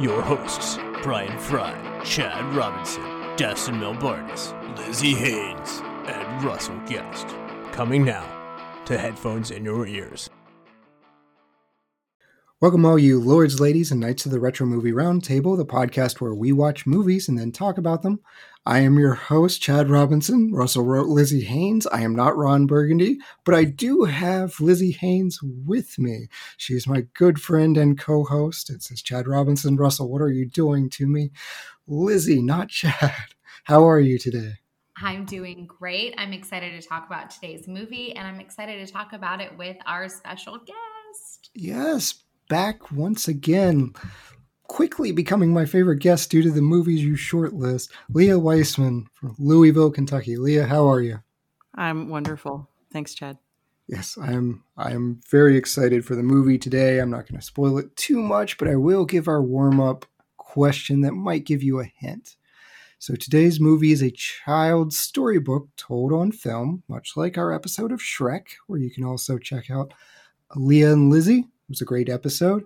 your hosts, Brian Fry, Chad Robinson, Dustin Melbardis, Lizzie Haynes, and Russell Guest. Coming now to headphones in your ears. Welcome, all you lords, ladies, and knights of the Retro Movie Roundtable, the podcast where we watch movies and then talk about them. I am your host, Chad Robinson. Russell wrote Lizzie Haynes. I am not Ron Burgundy, but I do have Lizzie Haynes with me. She's my good friend and co host. It says, Chad Robinson, Russell, what are you doing to me? Lizzie, not Chad. How are you today? I'm doing great. I'm excited to talk about today's movie, and I'm excited to talk about it with our special guest. Yes, back once again quickly becoming my favorite guest due to the movies you shortlist. Leah Weissman from Louisville, Kentucky. Leah, how are you? I'm wonderful. Thanks, Chad. Yes, I'm I'm very excited for the movie today. I'm not going to spoil it too much, but I will give our warm-up question that might give you a hint. So today's movie is a child's storybook told on film, much like our episode of Shrek, where you can also check out Leah and Lizzie. It was a great episode.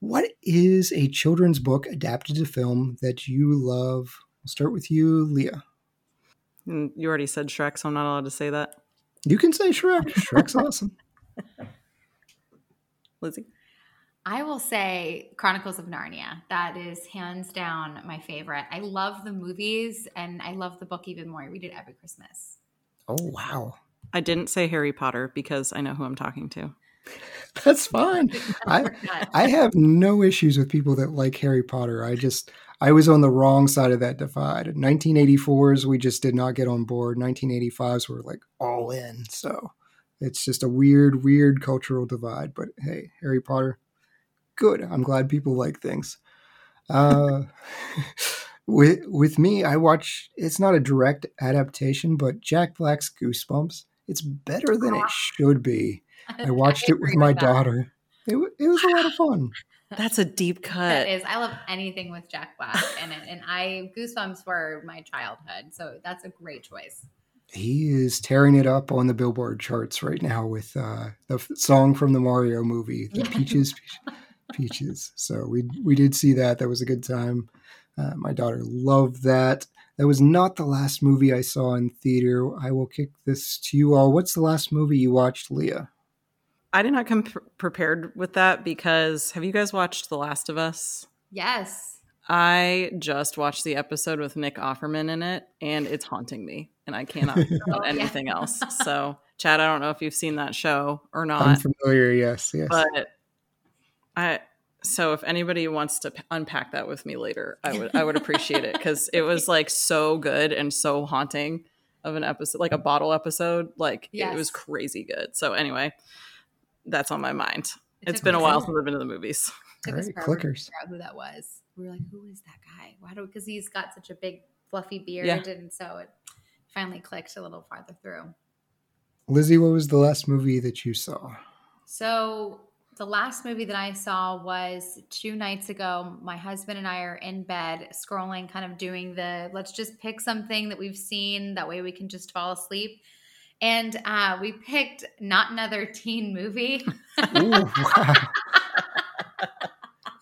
What is a children's book adapted to film that you love? We'll start with you, Leah. Mm, You already said Shrek, so I'm not allowed to say that. You can say Shrek. Shrek's awesome. Lizzie. I will say Chronicles of Narnia. That is hands down my favorite. I love the movies and I love the book even more. I read it every Christmas. Oh wow, I didn't say Harry Potter because I know who I'm talking to. that's fine. I I have no issues with people that like Harry Potter. I just I was on the wrong side of that divide. 1984s we just did not get on board. 1985s were like all in. So it's just a weird, weird cultural divide. But hey, Harry Potter, good. I'm glad people like things. Uh, with with me, I watch. It's not a direct adaptation, but Jack Black's Goosebumps. It's better than it should be. I watched it with my that. daughter. It, it was a lot of fun. That's a deep cut. That is, I love anything with Jack Black in it, and I Goosebumps were my childhood, so that's a great choice. He is tearing it up on the Billboard charts right now with uh, the f- song from the Mario movie, the Yeah. Peaches, Peaches. So we we did see that. That was a good time. Uh, my daughter loved that. That was not the last movie I saw in theater. I will kick this to you all. What's the last movie you watched, Leah? I did not come pr- prepared with that because have you guys watched The Last of Us? Yes, I just watched the episode with Nick Offerman in it, and it's haunting me, and I cannot think about Oh, yeah. anything else. So, Chad, I don't know if you've seen that show or I'm not, familiar. Yes, yes. but I. So, if anybody wants to p- unpack that with me later, I would I would appreciate it because it was like so good and so haunting of an episode, like a bottle episode. Like it was crazy good. So, anyway, that's on my mind. It it's took been a while since I've been to the movies. took All us right, to clickers. out who that was. We were like, who is that guy? Why do? Because he's got such a big fluffy beard, Yeah. and so it finally clicked a little farther through. Lizzie, what was the last movie that you saw? So the last movie that I saw was two nights ago. My husband and I are in bed scrolling, kind of doing the let's just pick something that we've seen. That way we can just fall asleep. And uh, we picked not another teen movie. Ooh, wow.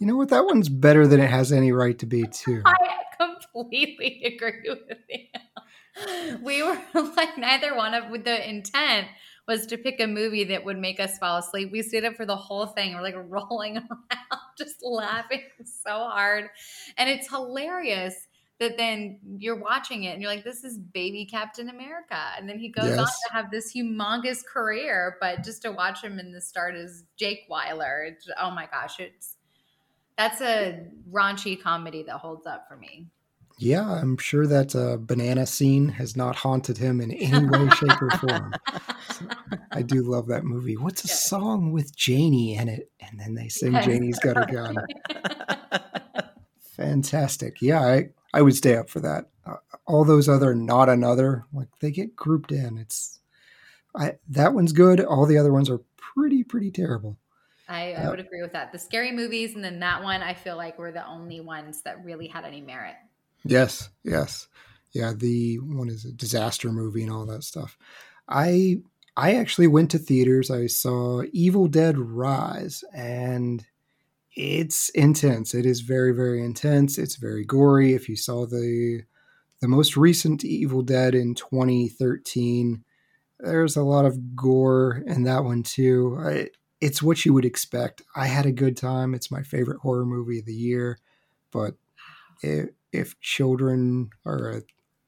you know what? That one's better than it has any right to be, too. I completely agree with you. We were like neither one of with the intent was to pick a movie that would make us fall asleep. We stayed up for the whole thing. We're like rolling around, just laughing so hard. And it's hilarious that then you're watching it and you're like, this is baby Captain America. And then he goes on to have this humongous career, but just to watch him in the start as Jake Wyler, it's, oh my gosh, it's that's a raunchy comedy that holds up for me. Yeah, I'm sure that uh, banana scene has not haunted him in any way, shape, or form. So, I do love that movie. What's a Yes. song with Janie in it? And then they sing Yes. Janie's Got a Gun. Fantastic. Yeah, I, I would stay up for that. Uh, all those other not another, like they get grouped in. It's I that one's good. All the other ones are pretty pretty terrible. I, I would agree with that. The scary movies and then that one I feel like were the only ones that really had any merit. Yes, yes. Yeah, the one is a disaster movie and all that stuff. I I actually went to theaters. I saw Evil Dead Rise and it's intense. It is very very intense. It's very gory. If you saw the the most recent Evil Dead in 2013, there's a lot of gore in that one too. I, it's what you would expect. I had a good time. It's my favorite horror movie of the year. But if, if children are uh,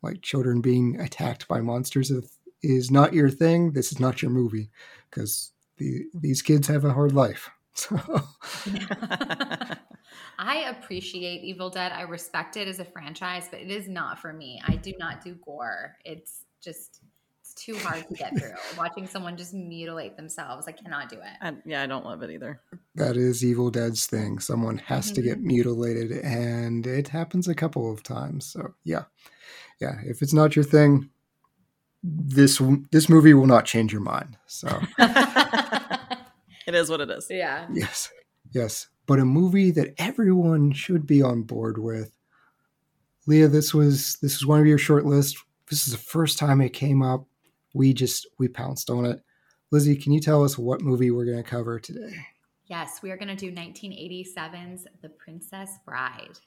like children being attacked by monsters is not your thing, this is not your movie because the, these kids have a hard life. So. I appreciate Evil Dead. I respect it as a franchise, but it is not for me. I do not do gore. It's just it's too hard to get through. Watching someone just mutilate themselves, I cannot do it. I, yeah, I don't love it either. That is Evil Dead's thing. Someone has mm-hmm. to get mm-hmm. mutilated, and it happens a couple of times. So yeah, yeah. If it's not your thing, this this movie will not change your mind. So it is what it is. Yeah. Yes. Yes. But a movie that everyone should be on board with. Leah, this was this was one of your short list. This is the first time it came up we just we pounced on it. Lizzie, can you tell us what movie we're going to cover today? Yes, we are going to do 1987's The Princess Bride.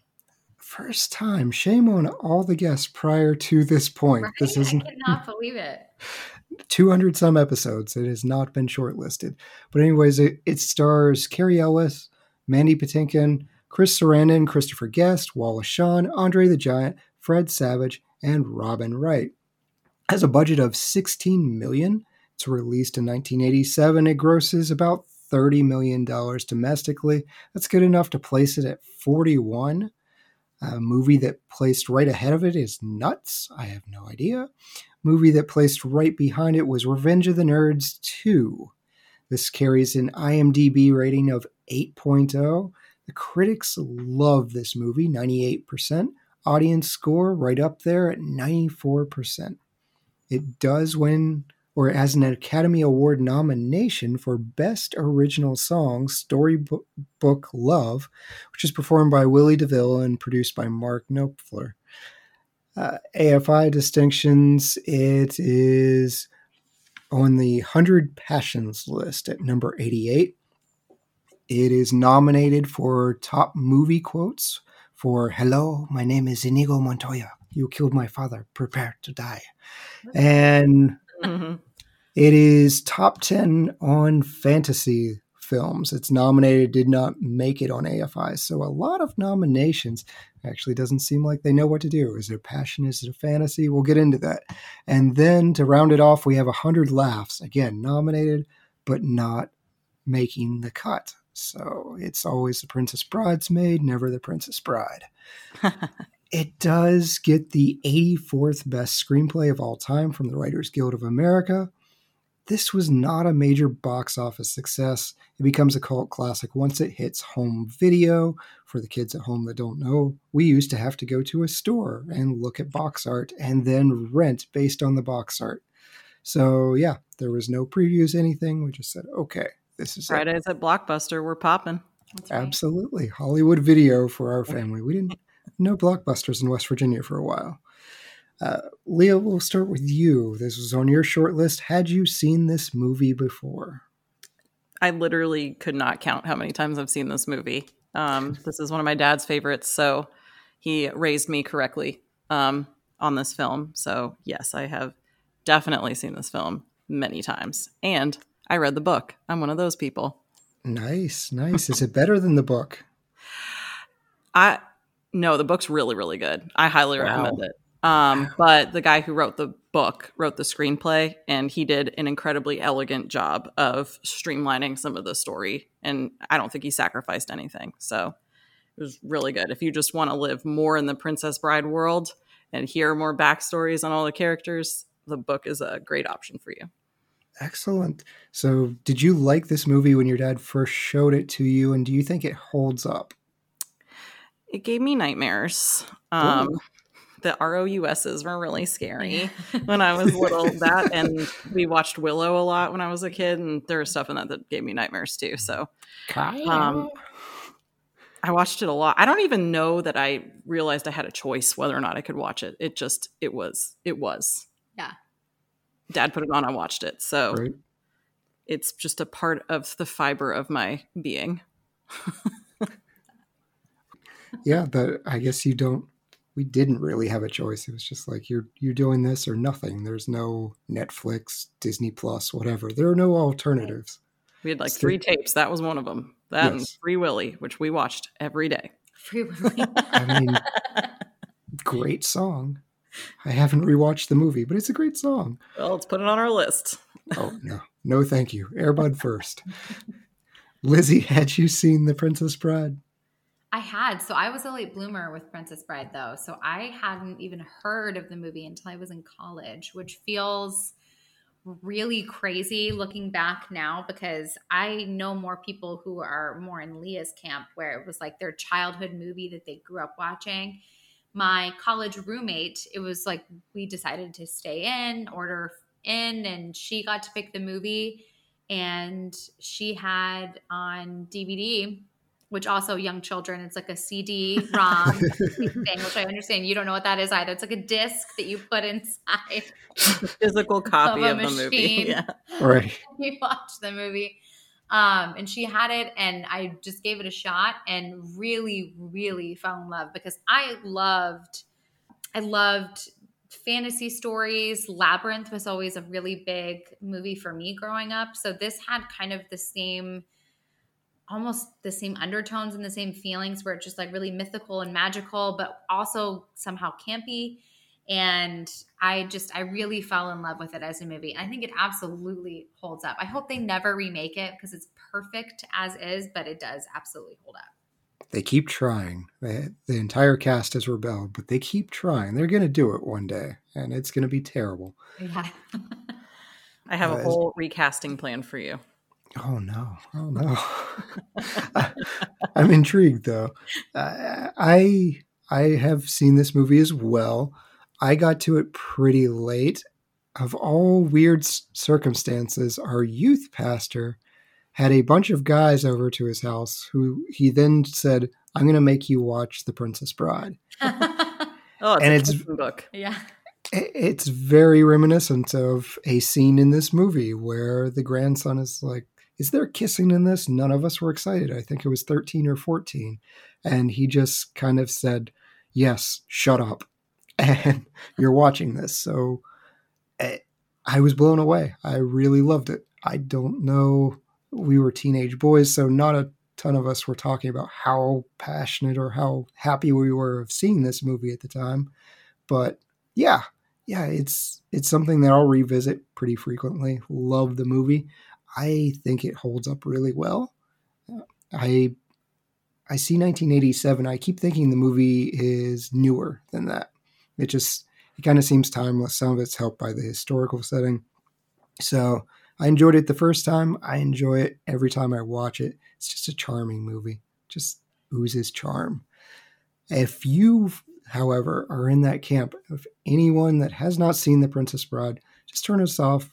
First time. Shame on all the guests prior to this point. Right? This isn't. I cannot believe it. 200 some episodes. It has not been shortlisted. But, anyways, it, it stars Cary Elwes, Mandy Patinkin, Chris Sarandon, Christopher Guest, Wallace Shawn, Andre the Giant, Fred Savage, and Robin Wright has a budget of 16 million. It's released in 1987. It grosses about 30 million dollars domestically. That's good enough to place it at 41. A movie that placed right ahead of it is Nuts. I have no idea. Movie that placed right behind it was Revenge of the Nerds 2. This carries an IMDb rating of 8.0. The critics love this movie, 98%. Audience score right up there at 94%. It does win or as an Academy Award nomination for Best Original Song Storybook Love, which is performed by Willie DeVille and produced by Mark Knopfler. Uh, AFI distinctions, it is on the 100 Passions list at number 88. It is nominated for top movie quotes for Hello, my name is Inigo Montoya. You killed my father. Prepare to die and mm-hmm. it is top 10 on fantasy films. It's nominated, did not make it on AFI. So a lot of nominations. Actually, doesn't seem like they know what to do. Is it a passion? Is it a fantasy? We'll get into that. And then to round it off, we have 100 Laughs. Again, nominated, but not making the cut. So it's always the Princess Bridesmaid, never the Princess Bride. It does get the 84th best screenplay of all time from the Writers Guild of America. This was not a major box office success. It becomes a cult classic once it hits home video. For the kids at home that don't know, we used to have to go to a store and look at box art and then rent based on the box art. So, yeah, there was no previews, anything. We just said, okay, this is Fridays it. at Blockbuster. We're popping. Right. Absolutely. Hollywood video for our family. We didn't no blockbusters in West Virginia for a while. Uh, Leah, we'll start with you. This was on your short list. Had you seen this movie before? I literally could not count how many times I've seen this movie. Um, this is one of my dad's favorites, so he raised me correctly um, on this film. So, yes, I have definitely seen this film many times. And I read the book. I'm one of those people. Nice, nice. Is it better than the book? I no, the book's really, really good. I highly wow. recommend it. Um, but the guy who wrote the book wrote the screenplay, and he did an incredibly elegant job of streamlining some of the story. And I don't think he sacrificed anything. So it was really good. If you just want to live more in the Princess Bride world and hear more backstories on all the characters, the book is a great option for you. Excellent. So, did you like this movie when your dad first showed it to you, and do you think it holds up? It gave me nightmares. Um, the ROUSs were really scary when I was little. That and we watched Willow a lot when I was a kid, and there was stuff in that that gave me nightmares too. So, um, I watched it a lot. I don't even know that I realized I had a choice whether or not I could watch it. It just it was it was. Yeah. Dad put it on. I watched it. So Right. it's just a part of the fiber of my being. yeah, but I guess you don't. We didn't really have a choice. It was just like you're you're doing this or nothing. There's no Netflix, Disney Plus, whatever. There are no alternatives. We had like Still- three tapes. That was one of them. That and Free Willy, which we watched every day. Free Willy. I mean, great song. I haven't rewatched the movie, but it's a great song. Well, let's put it on our list. Oh no, no, thank you. Air Bud first. Lizzie, had you seen The Princess Bride? I had. So I was a late bloomer with Princess Bride, though. So I hadn't even heard of the movie until I was in college, which feels really crazy looking back now because I know more people who are more in Leah's camp where it was like their childhood movie that they grew up watching. My college roommate, it was like we decided to stay in, order in, and she got to pick the movie. And she had on DVD which also young children, it's like a CD ROM thing, which I understand you don't know what that is either. It's like a disc that you put inside. Physical copy a of, the movie. Yeah. Right. you watch the movie. Um, and she had it, and I just gave it a shot and really, really fell in love because I loved, I loved fantasy stories. Labyrinth was always a really big movie for me growing up. So this had kind of the same almost the same undertones and the same feelings where it's just like really mythical and magical, but also somehow campy. And I just, I really fell in love with it as a movie. I think it absolutely holds up. I hope they never remake it because it's perfect as is, but it does absolutely hold up. They keep trying. They, the entire cast has rebelled, but they keep trying. They're going to do it one day, and it's going to be terrible. Yeah. I have Uh, a whole recasting plan for you. Oh no! Oh no! I, am intrigued though. Uh, I I have seen this movie as well. I got to it pretty late. Of all weird circumstances, our youth pastor had a bunch of guys over to his house who he then said, "I'm going to make you watch The Princess Bride." Oh, it's And a it's- book. yeah. It's very reminiscent of a scene in this movie where the grandson is like, Is there kissing in this? None of us were excited. I think it was 13 or 14. And he just kind of said, Yes, shut up. And you're watching this. So eh, I was blown away. I really loved it. I don't know. We were teenage boys, so not a ton of us were talking about how passionate or how happy we were of seeing this movie at the time. But yeah, yeah, it's it's something that I'll revisit pretty frequently. Love the movie. I think it holds up really well. I I see 1987. I keep thinking the movie is newer than that. It just it kind of seems timeless. Some of it's helped by the historical setting. So I enjoyed it the first time. I enjoy it every time I watch it. It's just a charming movie. Just oozes charm. If you, however, are in that camp, if anyone that has not seen The Princess Bride, just turn us off.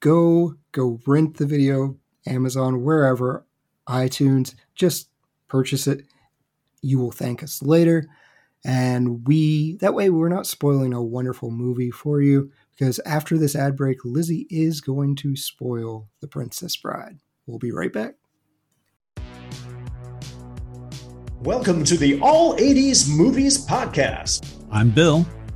Go, go rent the video, Amazon, wherever, iTunes, just purchase it. You will thank us later. And we, that way, we're not spoiling a wonderful movie for you because after this ad break, Lizzie is going to spoil The Princess Bride. We'll be right back. Welcome to the All 80s Movies Podcast. I'm Bill.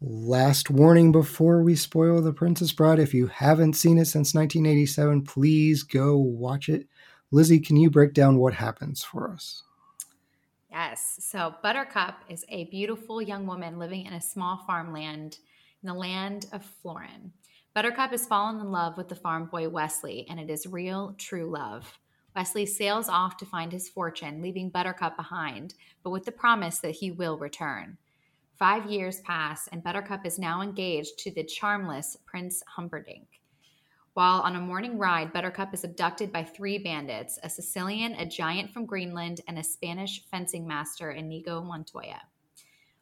Last warning before we spoil The Princess Bride. If you haven't seen it since 1987, please go watch it. Lizzie, can you break down what happens for us? Yes. So Buttercup is a beautiful young woman living in a small farmland in the land of Florin. Buttercup has fallen in love with the farm boy Westley, and it is real, true love. Westley sails off to find his fortune, leaving Buttercup behind, but with the promise that he will return. Five years pass, and Buttercup is now engaged to the charmless Prince Humperdinck. While on a morning ride, Buttercup is abducted by three bandits a Sicilian, a giant from Greenland, and a Spanish fencing master, Inigo Montoya.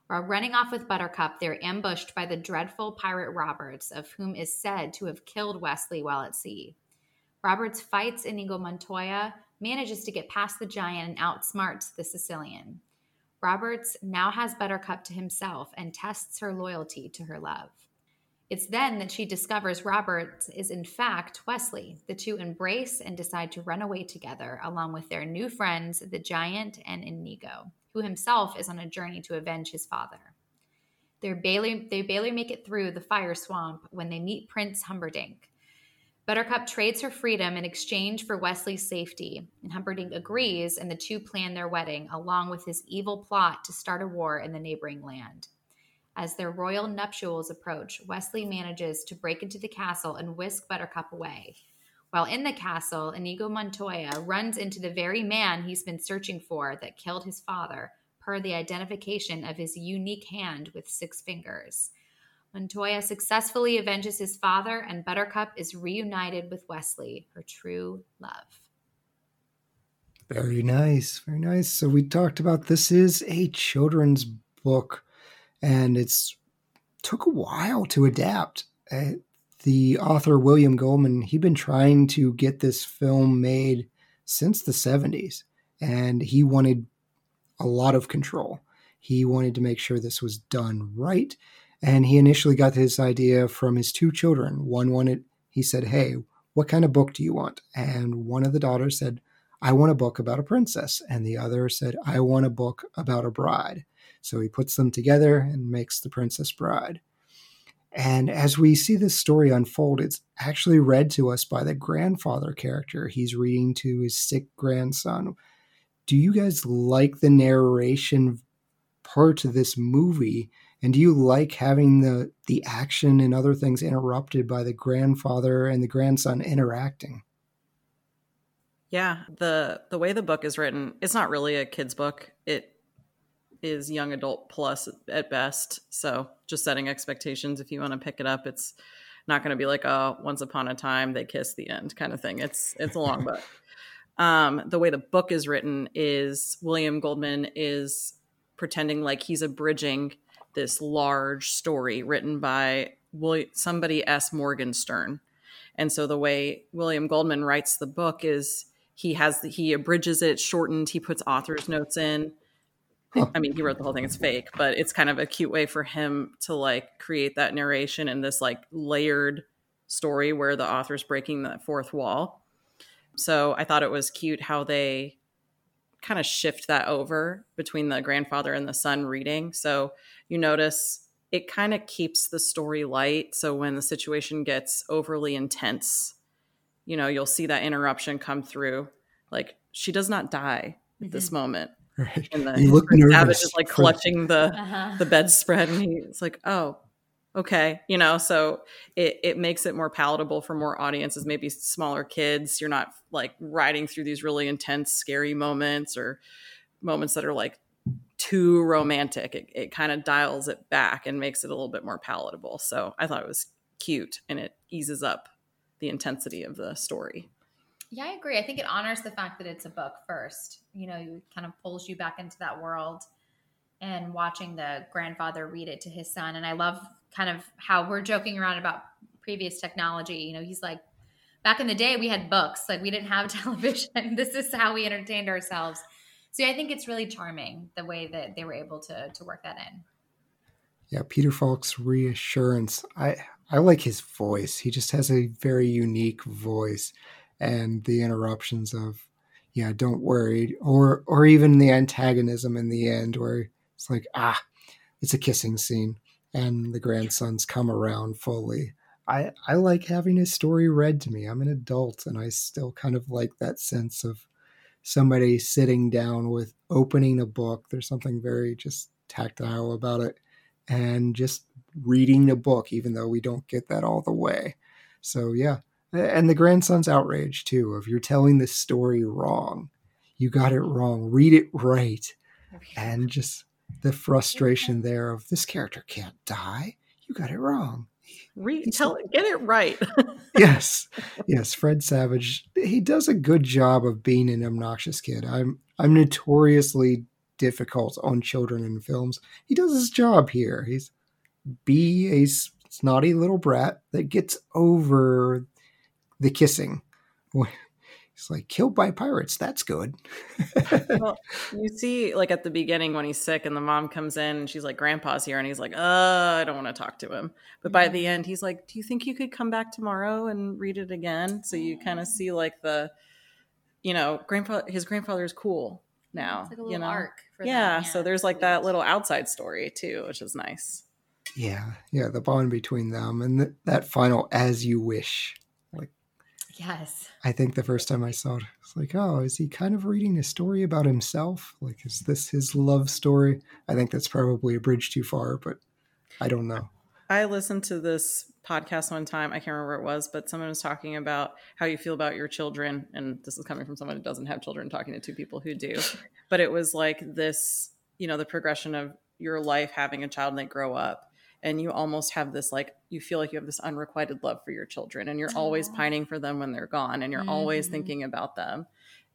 While running off with Buttercup, they're ambushed by the dreadful pirate Roberts, of whom is said to have killed Westley while at sea. Roberts fights Inigo Montoya, manages to get past the giant, and outsmarts the Sicilian. Roberts now has Buttercup to himself and tests her loyalty to her love. It's then that she discovers Roberts is in fact Westley. The two embrace and decide to run away together, along with their new friends, the giant and Inigo, who himself is on a journey to avenge his father. they barely, they barely make it through the fire swamp when they meet Prince Humperdinck. Buttercup trades her freedom in exchange for Westley's safety, and Humperdinck agrees, and the two plan their wedding, along with his evil plot to start a war in the neighboring land. As their royal nuptials approach, Westley manages to break into the castle and whisk Buttercup away. While in the castle, Inigo Montoya runs into the very man he's been searching for that killed his father, per the identification of his unique hand with six fingers. Montoya successfully avenges his father, and Buttercup is reunited with Westley, her true love. Very nice, very nice. So we talked about this is a children's book and it's took a while to adapt. Uh, the author William Goldman, he'd been trying to get this film made since the 70s, and he wanted a lot of control. He wanted to make sure this was done right, and he initially got his idea from his two children. One wanted, he said, Hey, what kind of book do you want? And one of the daughters said, I want a book about a princess. And the other said, I want a book about a bride. So he puts them together and makes The Princess Bride. And as we see this story unfold, it's actually read to us by the grandfather character. He's reading to his sick grandson. Do you guys like the narration part of this movie? And do you like having the the action and other things interrupted by the grandfather and the grandson interacting? Yeah, the the way the book is written, it's not really a kid's book. It is young adult plus at best. So just setting expectations if you want to pick it up, it's not going to be like a once upon a time they kiss the end kind of thing. It's it's a long book. Um, the way the book is written is William Goldman is pretending like he's abridging this large story written by William, somebody S. Morgenstern. And so the way William Goldman writes the book is he has the, he abridges it shortened, he puts author's notes in I mean, he wrote the whole thing. It's fake, but it's kind of a cute way for him to like create that narration and this like layered story where the author's breaking that fourth wall. So I thought it was cute how they kind of shift that over between the grandfather and the son reading. So you notice it kind of keeps the story light. So when the situation gets overly intense, you know, you'll see that interruption come through. Like she does not die at mm-hmm. this moment. Right. And the you look nervous. Savage is like clutching the uh-huh. the bedspread, and he's like, "Oh, okay," you know. So it it makes it more palatable for more audiences, maybe smaller kids. You're not like riding through these really intense, scary moments or moments that are like too romantic. It, it kind of dials it back and makes it a little bit more palatable. So I thought it was cute, and it eases up the intensity of the story. Yeah, I agree. I think it honors the fact that it's a book first. You know, it kind of pulls you back into that world and watching the grandfather read it to his son. And I love kind of how we're joking around about previous technology. You know, he's like, back in the day, we had books, like we didn't have television. this is how we entertained ourselves. So yeah, I think it's really charming the way that they were able to to work that in. Yeah, Peter Falk's reassurance. I I like his voice. He just has a very unique voice, and the interruptions of, yeah, don't worry, or or even the antagonism in the end, where it's like, ah, it's a kissing scene, and the grandsons come around fully. I I like having his story read to me. I'm an adult, and I still kind of like that sense of somebody sitting down with opening a book. There's something very just tactile about it, and just reading a book, even though we don't get that all the way. So yeah, and the grandson's outrage too of you're telling the story wrong. You got it wrong. Read it right, and just the frustration there of this character can't die. You got it wrong. Read, tell, get it right. yes, yes. Fred Savage, he does a good job of being an obnoxious kid. I'm, I'm notoriously difficult on children in films. He does his job here. He's be a snotty little brat that gets over the kissing. He's like killed by pirates. That's good. well, you see, like at the beginning when he's sick and the mom comes in and she's like, "Grandpa's here," and he's like, "Uh, I don't want to talk to him." But by the end, he's like, "Do you think you could come back tomorrow and read it again?" So you kind of see like the, you know, grandpa. His grandfather's cool now. Like you know, arc. yeah, So there's like that little outside story too, which is nice. Yeah, yeah, the bond between them and th- that final "as you wish." Like, yes, I think the first time I saw it, it's like, oh, is he kind of reading a story about himself? Like, is this his love story? I think that's probably a bridge too far, but I don't know. I listened to this podcast one time. I can't remember where it was, but someone was talking about how you feel about your children. And this is coming from someone who doesn't have children, talking to two people who do. But it was like this, you know, the progression of your life having a child and they grow up and you almost have this like you feel like you have this unrequited love for your children and you're always pining for them when they're gone and you're mm-hmm. always thinking about them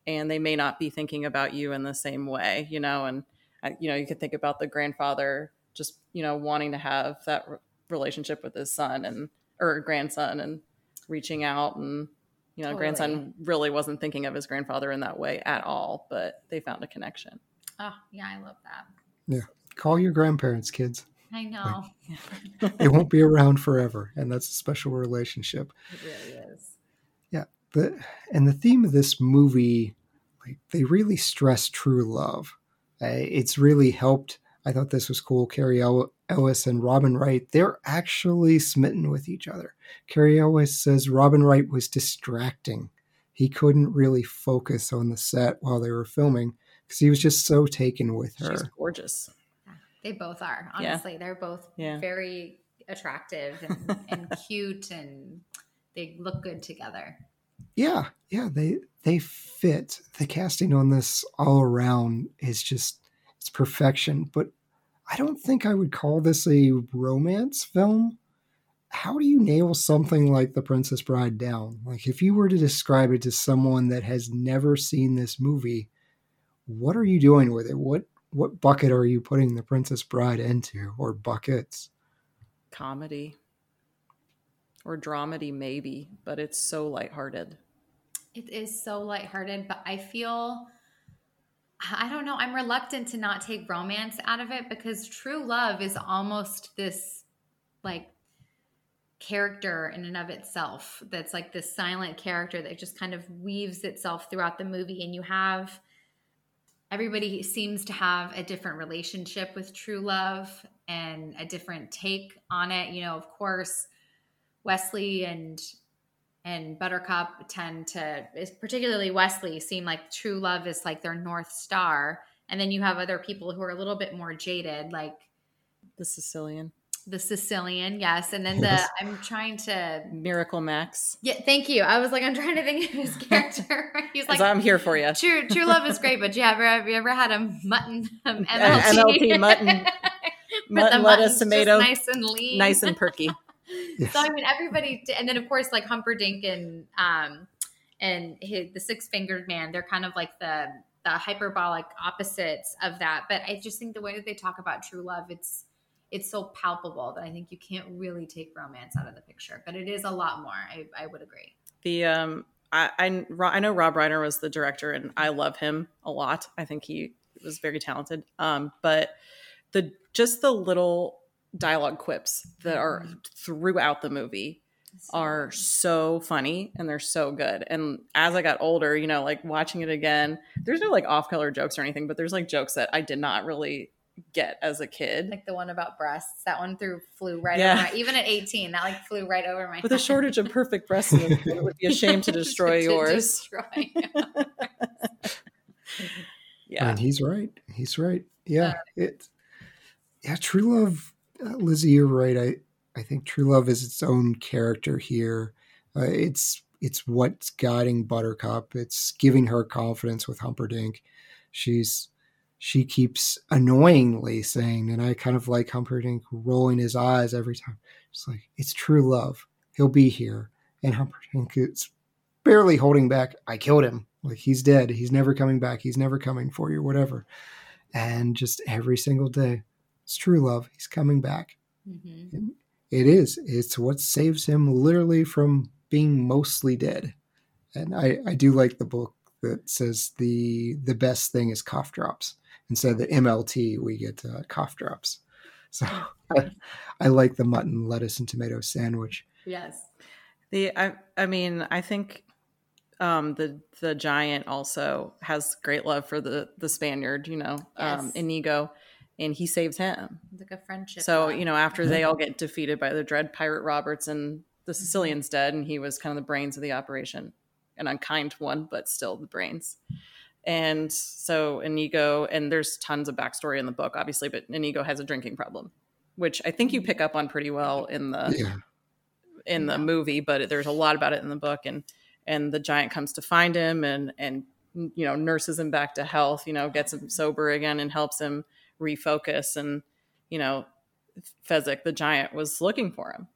and they may not be thinking about you in the same way you know and uh, you know you could think about the grandfather just you know wanting to have that re- relationship with his son and or grandson and reaching out and you know totally. grandson really wasn't thinking of his grandfather in that way at all but they found a connection. Oh yeah i love that. Yeah. Call your grandparents kids I know. it won't be around forever, and that's a special relationship. It really is. Yeah, but and the theme of this movie, like they really stress true love. Uh, it's really helped. I thought this was cool. Cary Elwes and Robin Wright, they're actually smitten with each other. Cary Elwes says Robin Wright was distracting. He couldn't really focus on the set while they were filming because he was just so taken with her. She's gorgeous. They both are. Honestly, yeah. they're both yeah. very attractive and, and cute, and they look good together. Yeah, yeah, they they fit. The casting on this all around is just it's perfection. But I don't think I would call this a romance film. How do you nail something like The Princess Bride down? Like, if you were to describe it to someone that has never seen this movie, what are you doing with it? What what bucket are you putting the Princess Bride into, or buckets? Comedy or dramedy, maybe, but it's so lighthearted. It is so lighthearted, but I feel I don't know. I'm reluctant to not take romance out of it because true love is almost this like character in and of itself that's like this silent character that just kind of weaves itself throughout the movie and you have everybody seems to have a different relationship with true love and a different take on it. You know, of course, Westley and and Buttercup tend to, particularly Westley, seem like true love is like their north star. And then you have other people who are a little bit more jaded, like the Sicilian the Sicilian, yes, and then the I'm trying to Miracle Max. Yeah, thank you. I was like, I'm trying to think of his character. He's like, I'm here for you. True, true love is great, but you ever have you ever had a mutton um, MLT? MLT mutton, mutton lettuce, tomato, nice and lean, nice and perky. yes. So I mean, everybody, and then of course, like Humperdinck and um and his, the six fingered man, they're kind of like the the hyperbolic opposites of that. But I just think the way that they talk about true love, it's it's so palpable that I think you can't really take romance out of the picture. But it is a lot more. I, I would agree. The um, I, I I know Rob Reiner was the director, and I love him a lot. I think he was very talented. Um, but the just the little dialogue quips that are throughout the movie are so funny and they're so good. And as I got older, you know, like watching it again, there's no like off color jokes or anything, but there's like jokes that I did not really get as a kid. like the one about breasts. That one threw flew right Yeah. over my even at 18, that like flew right over my With a shortage of perfect breasts, in this world, it would be a shame to destroy To yours. destroy. Yeah. And he's right. He's right. Yeah. It. Yeah. True Love, uh, Lizzie, you're right. I I think True Love is its own character here. Uh, it's it's what's guiding Buttercup. It's giving her confidence with Humperdinck. She's she keeps annoyingly saying, and I kind of like Humperdinck rolling his eyes every time. It's like it's true love. He'll be here, and Humperdinck is barely holding back. I killed him. Like he's dead. He's never coming back. He's never coming for you. Whatever. And just every single day, it's true love. He's coming back. Mhm. It is. It's what saves him literally from being mostly dead. And I, I do like the book that says the the best thing is cough drops. Instead of the MLT, we get uh, cough drops. So I, I like the mutton, lettuce, and tomato sandwich. Yes. The I I mean I think um the the giant also has great love for the the Spaniard, you know, um Inigo, and he saves him. It's like a friendship. So, love. you know, after they all get defeated by the dread pirate Roberts and the Sicilian's dead, and he was kind of the brains of the operation, an unkind one, but still the brains. And so Inigo, and there's tons of backstory in the book, obviously, but Inigo has a drinking problem, which I think you mm-hmm. pick up on pretty well in the Yeah. in the movie, but there's a lot about it in the book. And and the giant comes to find him and and you know nurses him back to health. You know, gets him sober again and helps him refocus. And you know, Fezzik the giant was looking for him.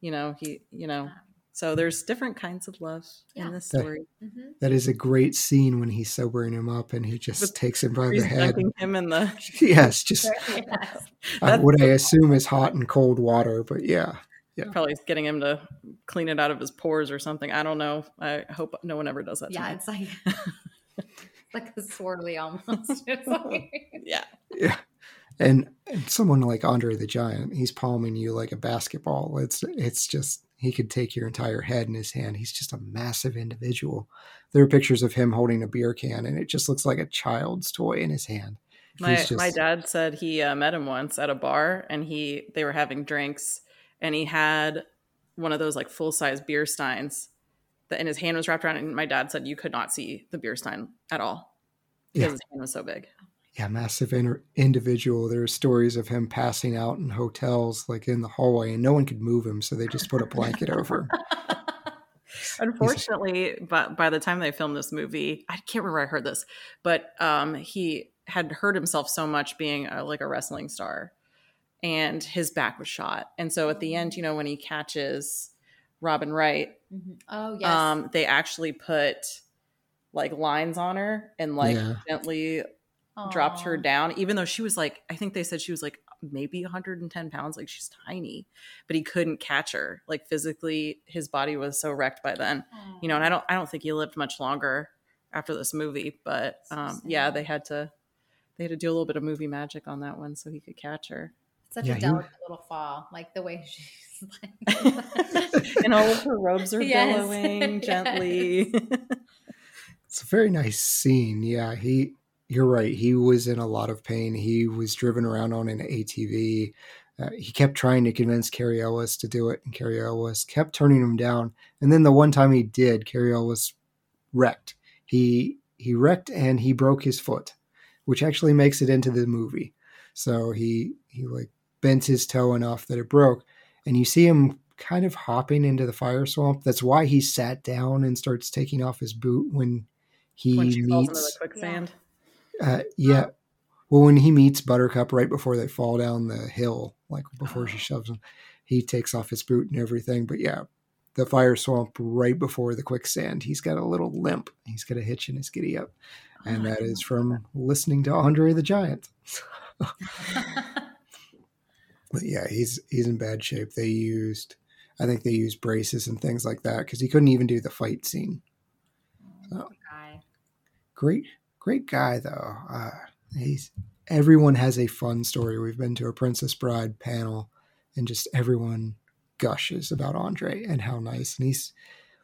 You know, he you know. So there's different kinds of love Yeah. in this Yeah. story. Mhm. That is a great scene when he's sobering him up and he just With- takes him by the head. dunking him in the yes, just Yes. uh, That's- what I assume is hot and cold water, but yeah. probably getting him to clean it out of his pores or something. I don't know. I hope no one ever does that. to Yeah, me. it's like like a swirly almost. Like, yeah. Yeah. And, and someone like Andre the Giant, he's palming you like a basketball. It's it's just he could take your entire head in his hand. He's just a massive individual. There are pictures of him holding a beer can, and it just looks like a child's toy in his hand. My just- my dad said he uh, met him once at a bar, and he they were having drinks, and he had one of those like full size beer steins, that and his hand was wrapped around, it, and my dad said you could not see the beer stein at all because Yeah. his hand was so big. Yeah, massive inter- individual. There are stories of him passing out in hotels, like in the hallway, and no one could move him, so they just put a blanket over. Unfortunately, but by the time they filmed this movie, I can't remember I heard this, but um, he had hurt himself so much being a, like a wrestling star, and his back was shot. And so at the end, you know, when he catches Robin Wright, Mhm. Oh yes. um, they actually put like lines on her and like Yeah. gently dropped her down, even though she was like, I think they said she was like maybe 110 pounds, like she's tiny, but he couldn't catch her. Like physically, his body was so wrecked by then, you know. And I don't, I don't think he lived much longer after this movie, but So um, yeah, they had to, they had to do a little bit of movie magic on that one so he could catch her. Such Yeah, a he- delicate little fall, like the way she's like. and all of her robes are Yes, billowing yes. gently. It's a very nice scene. Yeah, he you're right. He was in a lot of pain. He was driven around on an ATV. Uh, he kept trying to convince Cary Elwes to do it, and Cary Elwes kept turning him down. And then the one time he did, Cary Elwes wrecked. He he wrecked and he broke his foot, which actually makes it into the movie. So he he like bent his toe enough that it broke, and you see him kind of hopping into the fire swamp. That's why he sat down and starts taking off his boot when he when she falls into the meets. quicksand. Uh, yeah. Well, when he meets Buttercup right before they fall down the hill, like before she shoves him, he takes off his boot and everything. But yeah, the fire swamp right before the quicksand, he's got a little limp. He's got a hitch in his giddy up. And that is from listening to Andre the Giant. But yeah, he's he's in bad shape. They used, I think they used braces and things like that because he couldn't even do the fight scene. Guy. Great, great guy though. Uh, he's everyone has a fun story. We've been to a Princess Bride panel, and just everyone gushes about Andre and how nice. And he's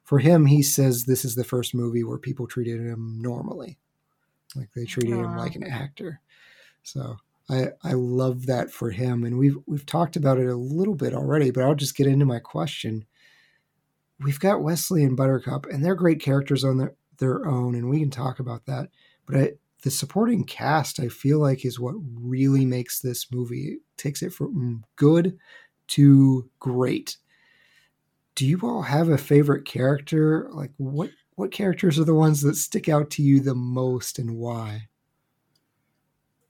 for him, he says this is the first movie where people treated him normally, like they treated him like an actor. So I I love that for him, and we've we've talked about it a little bit already, but I'll just get into my question. We've got Westley and Buttercup, and they're great characters on their, their own, and we can talk about that. But I, the supporting cast, I feel like, is what really makes this movie. It takes it from good to great. Do you all have a favorite character? Like what what characters are the ones that stick out to you the most and why?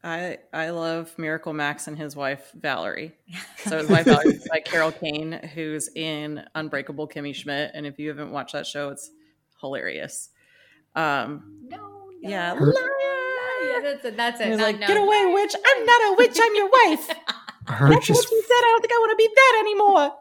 I I love Miracle Max and his wife Valerie. So his wife Valerie is by Carol Kane, who's in Unbreakable Kimmy Schmidt, and if you haven't watched that show, it's hilarious. Um, No, no. Yeah, Her- Yeah, that's it. That's it. He's No, like, no. "Get away, witch! I'm not a witch. I'm your wife." Her That's just what she said. I don't think I want to be that anymore.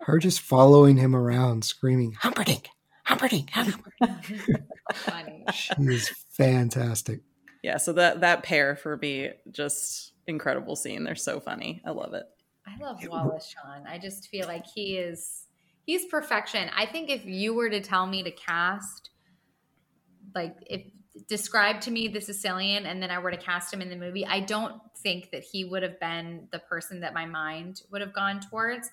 her just following him around, screaming, "Humperdinck, Humperdinck!" Humperdinck." Funny. she is fantastic. Yeah, so that that pair for me just incredible scene. They're so funny. I love it. I love Wallace Shawn. I just feel like he is he's perfection. I think if you were to tell me to cast like if describe to me the Sicilian and then I were to cast him in the movie, I don't think that he would have been the person that my mind would have gone towards.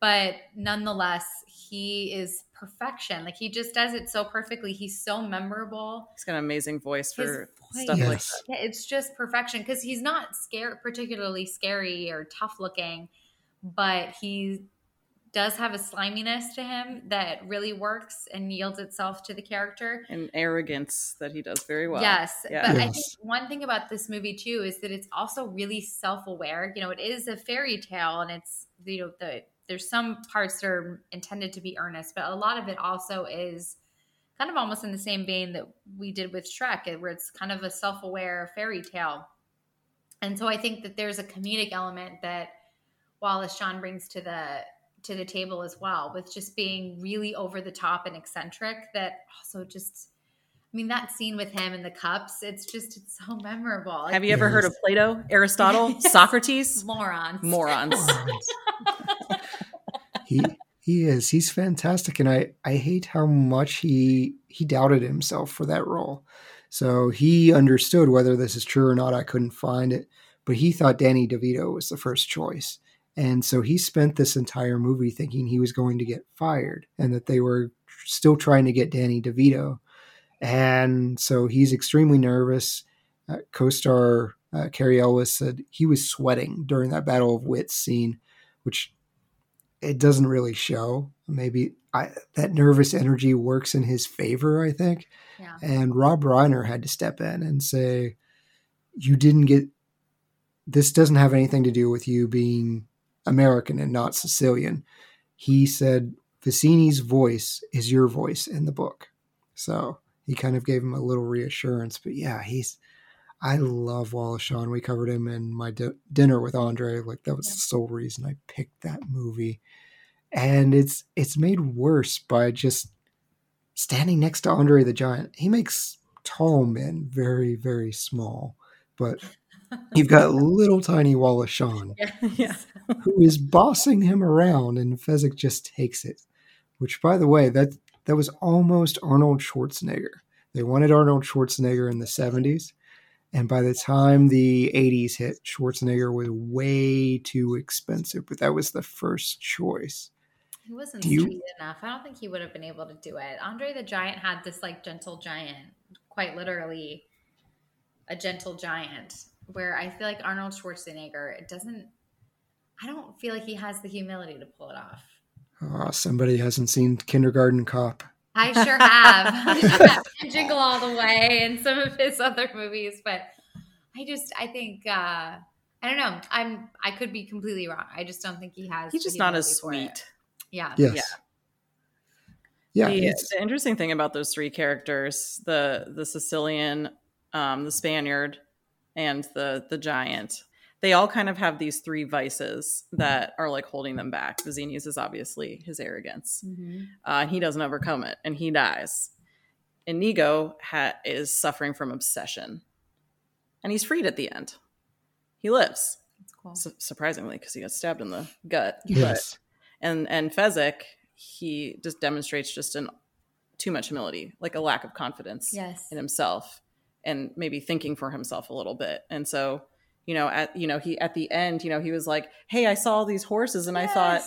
But nonetheless, he is perfection. Like he just does it so perfectly. He's so memorable. He's got an amazing voice for voice. stuff like that. Yeah, it's just perfection because he's not scary, particularly scary or tough looking, but he does have a sliminess to him that really works and yields itself to the character. And arrogance that he does very well. yes, Yeah. but I think one thing about this movie too is that it's also really self-aware. You know, it is a fairy tale, and it's you know the there's some parts that are intended to be earnest, but a lot of it also is kind of almost in the same vein that we did with Shrek, eh, where it's kind of a self-aware fairy tale. And so I think that there's a comedic element that Wallace Shawn brings to the to the table as well, with just being really over the top and eccentric. That also just, I mean, that scene with him and the cups, it's just it's so memorable. Have you ever heard of Plato, Aristotle, Yes. Socrates? morons? Morons. he he is he's fantastic and i i hate how much he he doubted himself for that role so he understood whether this is true or not i couldn't find it but he thought danny devito was the first choice and so he spent this entire movie thinking he was going to get fired and that they were still trying to get danny devito and so he's extremely nervous uh, co-star uh, Cary Elwes said he was sweating during that Battle of Wits scene, which it doesn't really show. Maybe I, that nervous energy works in his favor, I think. Yeah. And Rob Reiner had to step in and say, "You didn't get this. Doesn't have anything to do with you being American and not Sicilian." He said, "Vizzini's voice is your voice in the book." So he kind of gave him a little reassurance. But yeah, he's. I love Wallace Shawn. We covered him in my di- dinner with Andre. Like that was the sole reason I picked that movie, and it's it's made worse by just standing next to Andre the Giant. He makes tall men very very small, but you've got little tiny Wallace Shawn yeah. who is bossing him around, and Fezzik just takes it. Which, by the way, that that was almost Arnold Schwarzenegger. They wanted Arnold Schwarzenegger in the seventies, and by the time the eighties hit, Schwarzenegger was way too expensive. But that was the first choice. He wasn't you- street enough. I don't think he would have been able to do it. Andre the Giant had this like gentle giant, quite literally a gentle giant, where I feel like Arnold Schwarzenegger, it doesn't, I don't feel like he has the humility to pull it off. Uh, somebody hasn't seen Kindergarten Cop. I sure have. Jingle All the Way and some of his other movies, but I just, I think, uh, I don't know. I'm, I could be completely wrong. I just don't think he has. He's just not as humility for it. sweet. Yeah. Yes. Yeah. Yeah. the, it's- the interesting thing about those three characters the the sicilian um, the spaniard and the the giant they all kind of have these three vices that are like holding them back Vizzini's is obviously his arrogance Mhm. uh, and he doesn't overcome it and he dies inigo ha- is suffering from obsession and he's freed at the end he lives. That's cool. Su- surprisingly, because he got stabbed in the gut. Yes. But, and and Fezzik, he just demonstrates just an too much humility, like a lack of confidence Yes. in himself, and maybe thinking for himself a little bit. And so, you know, at you know, he at the end, you know, he was like, "Hey, I saw all these horses, and I thought."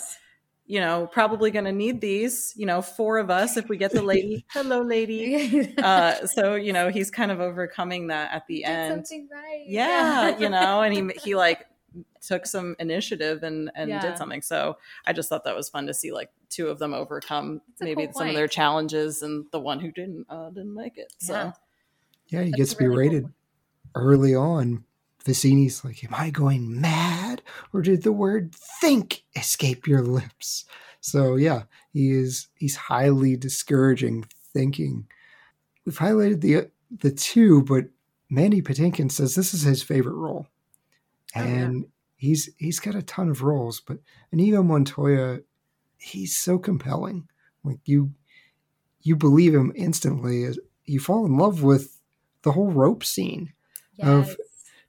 You know, probably going to need these, you know, four of us if we get the lady. Hello, lady. Uh, so, you know, he's kind of overcoming that at the Did end. something right. Yeah, you know, and he he like took some initiative and and Yeah. did something. So I just thought that was fun to see like two of them overcome That's maybe cool some of their challenges and the one who didn't uh, didn't make it. So Yeah. Yeah, he That's gets a to be really cool rated early on. Vizzini's like, Am I going mad? Or did the word think escape your lips? So yeah, he is he's highly discouraging thinking. We've highlighted the the two, but Mandy Patinkin says this is his favorite role. Oh, yeah. And he's he's got a ton of roles, but Inigo Montoya, he's so compelling. Like you you believe him instantly. You fall in love with the whole rope scene of- Yes.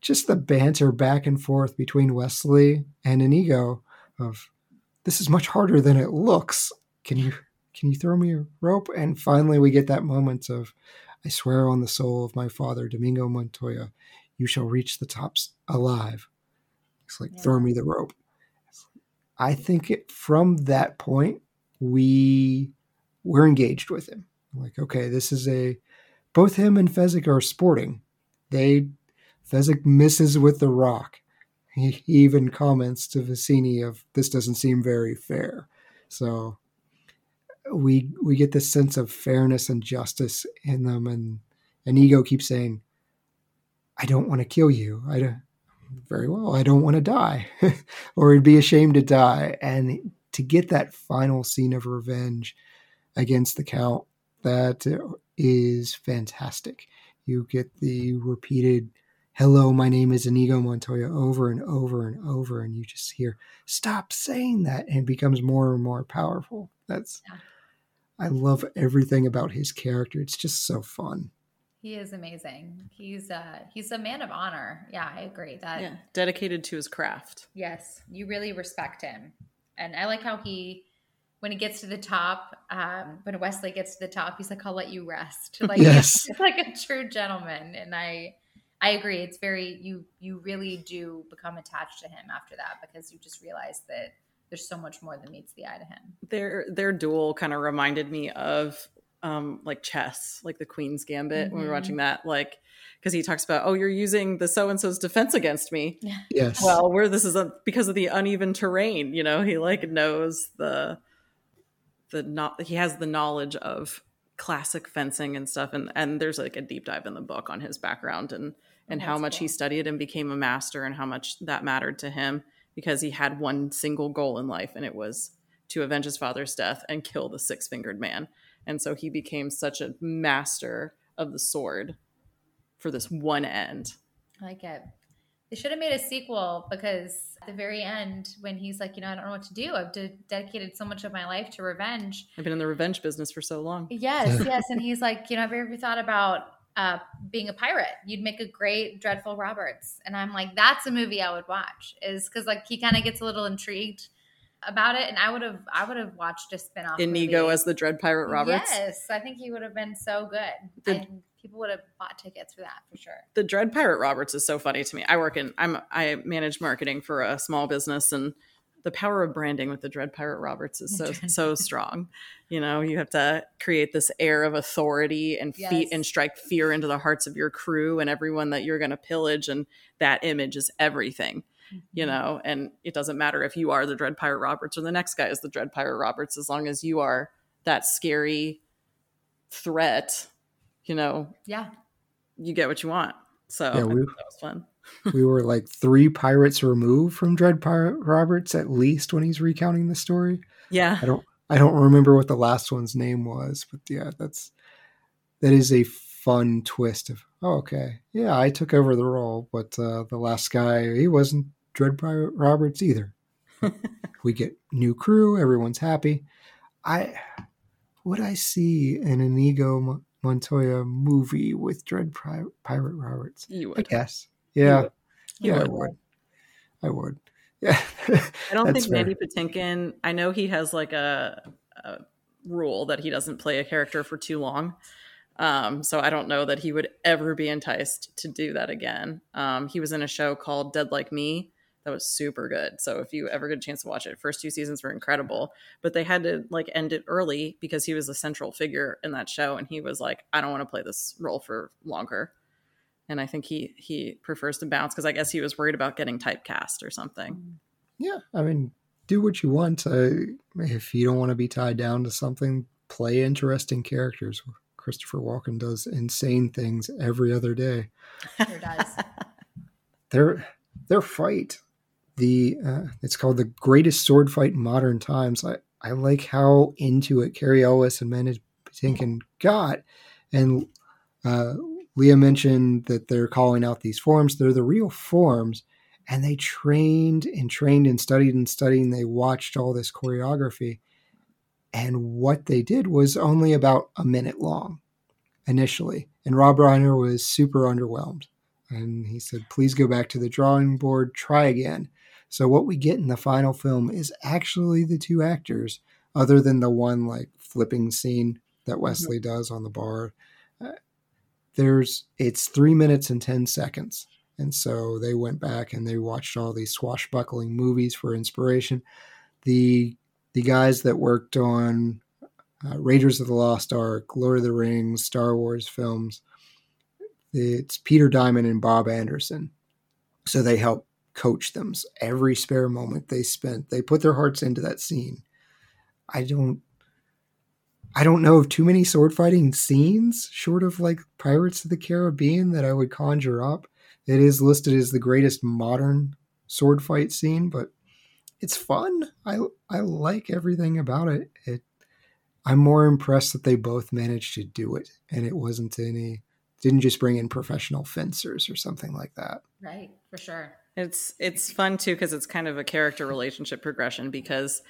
Just the banter back and forth between Westley and Inigo of this is much harder than it looks. Can you can you throw me a rope? And finally we get that moment of I swear on the soul of my father, Domingo Montoya, you shall reach the tops alive. It's like Yeah. throw me the rope. I think it, from that point we we're engaged with him. Like, okay, this is a both him and Fezzik are sporting. They Fezzik misses with the rock. He, even comments to Vizzini of this doesn't seem very fair. So we we get this sense of fairness and justice in them, and and Ego keeps saying, "I don't want to kill you. I don't." Very well. I don't want to die, or he'd be ashamed to die. And to get that final scene of revenge against the Count, that is fantastic. You get the repeated hello, my name is Inigo Montoya over and over and over, and you just hear, stop saying that, and it becomes more and more powerful. That's, Yeah. I love everything about his character. It's just so fun. He is amazing. He's uh he's a man of honor. Yeah, I agree. That yeah, dedicated to his craft. yes, you really respect him. And I like how he when he gets to the top, um, when Westley gets to the top, he's like, I'll let you rest. Like Yes. it's like a true gentleman. And I I agree. It's very you you really do become attached to him after that because you just realize that there's so much more than meets the eye to him. Their their duel kind of reminded me of um like chess, like the Queen's Gambit when we were Mhm. watching that, like because he talks about, oh, you're using the so and so's defense against me. Yes. Well, where this is a, because of the uneven terrain, you know, he like knows the the not he has the knowledge of classic fencing and stuff, and and there's like a deep dive in the book on his background and and oh, how That's much he studied and became a master and how much that mattered to him because he had one single goal in life and it was to avenge his father's death and kill the six fingered man. And so he became such a master of the sword for this one end. I like it. They should have made a sequel because at the very end, when he's like, you know, I don't know what to do. I've de- dedicated so much of my life to revenge. I've been in the revenge business for so long. Yes, yes. And he's like, you know, have you ever thought about uh, being a pirate? You'd make a great Dreadful Roberts. And I'm like, that's a movie I would watch. Is because like he kind of gets a little intrigued about it, and I would have, I would have watched a spinoff. Inigo movie. as the Dread Pirate Roberts. Yes, I think he would have been so good. The- and people would have bought tickets for that for sure. the Dread Pirate Roberts is so funny to me. I work in I'm I manage marketing for a small business and the power of branding with the Dread Pirate Roberts is so so strong. You know, you have to create this air of authority and feet and strike fear into the hearts of your crew and everyone that you're going to pillage and that image is everything. You mm-hmm. know, and it doesn't matter if you are the Dread Pirate Roberts or the next guy is the Dread Pirate Roberts as long as you are that scary threat, you know, Yeah. you get what you want. So Yeah, we- that was fun. We were like three pirates removed from Dread Pirate Roberts at least when he's recounting the story. Yeah. I don't I don't remember what the last one's name was, but yeah, that's that is a fun twist of oh, okay. Yeah, I took over the role, but uh, the last guy he wasn't Dread Pirate Roberts either. we get new crew, everyone's happy. I would I see an Inigo Montoya movie with Dread Pirate Roberts? You would. I guess. Yeah. would. You Yeah, I would. would. I would. Yeah, I don't That's think Mandy Patinkin. I know he has like a, a rule that he doesn't play a character for too long. Um, so I don't know that he would ever be enticed to do that again. Um, he was in a show called Dead Like Me that was super good. So if you ever get a chance to watch it, first two seasons were incredible, but they had to like end it early because he was a central figure in that show, and he was like, I don't want to play this role for longer. And I think he he prefers to bounce because I guess he was worried about getting typecast or something. Yeah, I mean, do what you want. Uh, if you don't want to be tied down to something, play interesting characters. Christopher Walken does insane things every other day. Sure does. Their their fight, the uh, it's called the greatest sword fight in modern times. I I like how into it Cary Elwes and Mandy Patinkin got, and uh, Leah mentioned that they're calling out these forms. They're the real forms, and they trained and trained and studied and studied. And they watched all this choreography, and what they did was only about a minute long initially. And Rob Reiner was super underwhelmed. And he said, please go back to the drawing board, try again. So, what we get in the final film is actually the two actors, other than the one like flipping scene that Westley does on the bar. Uh, there's it's three minutes and 10 seconds. And so they went back and they watched all these swashbuckling movies for inspiration. The the guys that worked on uh, Raiders of the Lost Ark, Lord of the Rings, Star Wars films. It's Peter Diamond and Bob Anderson. So they help coach them. Every spare moment they spent, they put their hearts into that scene. I don't I don't know of too many sword fighting scenes short of like Pirates of the Caribbean that I would conjure up. It is listed as the greatest modern sword fight scene, but it's fun. I I like everything about it. It I'm more impressed that they both managed to do it and it wasn't any didn't just bring in professional fencers or something like that. Right, for sure. It's it's fun too because it's kind of a character relationship progression because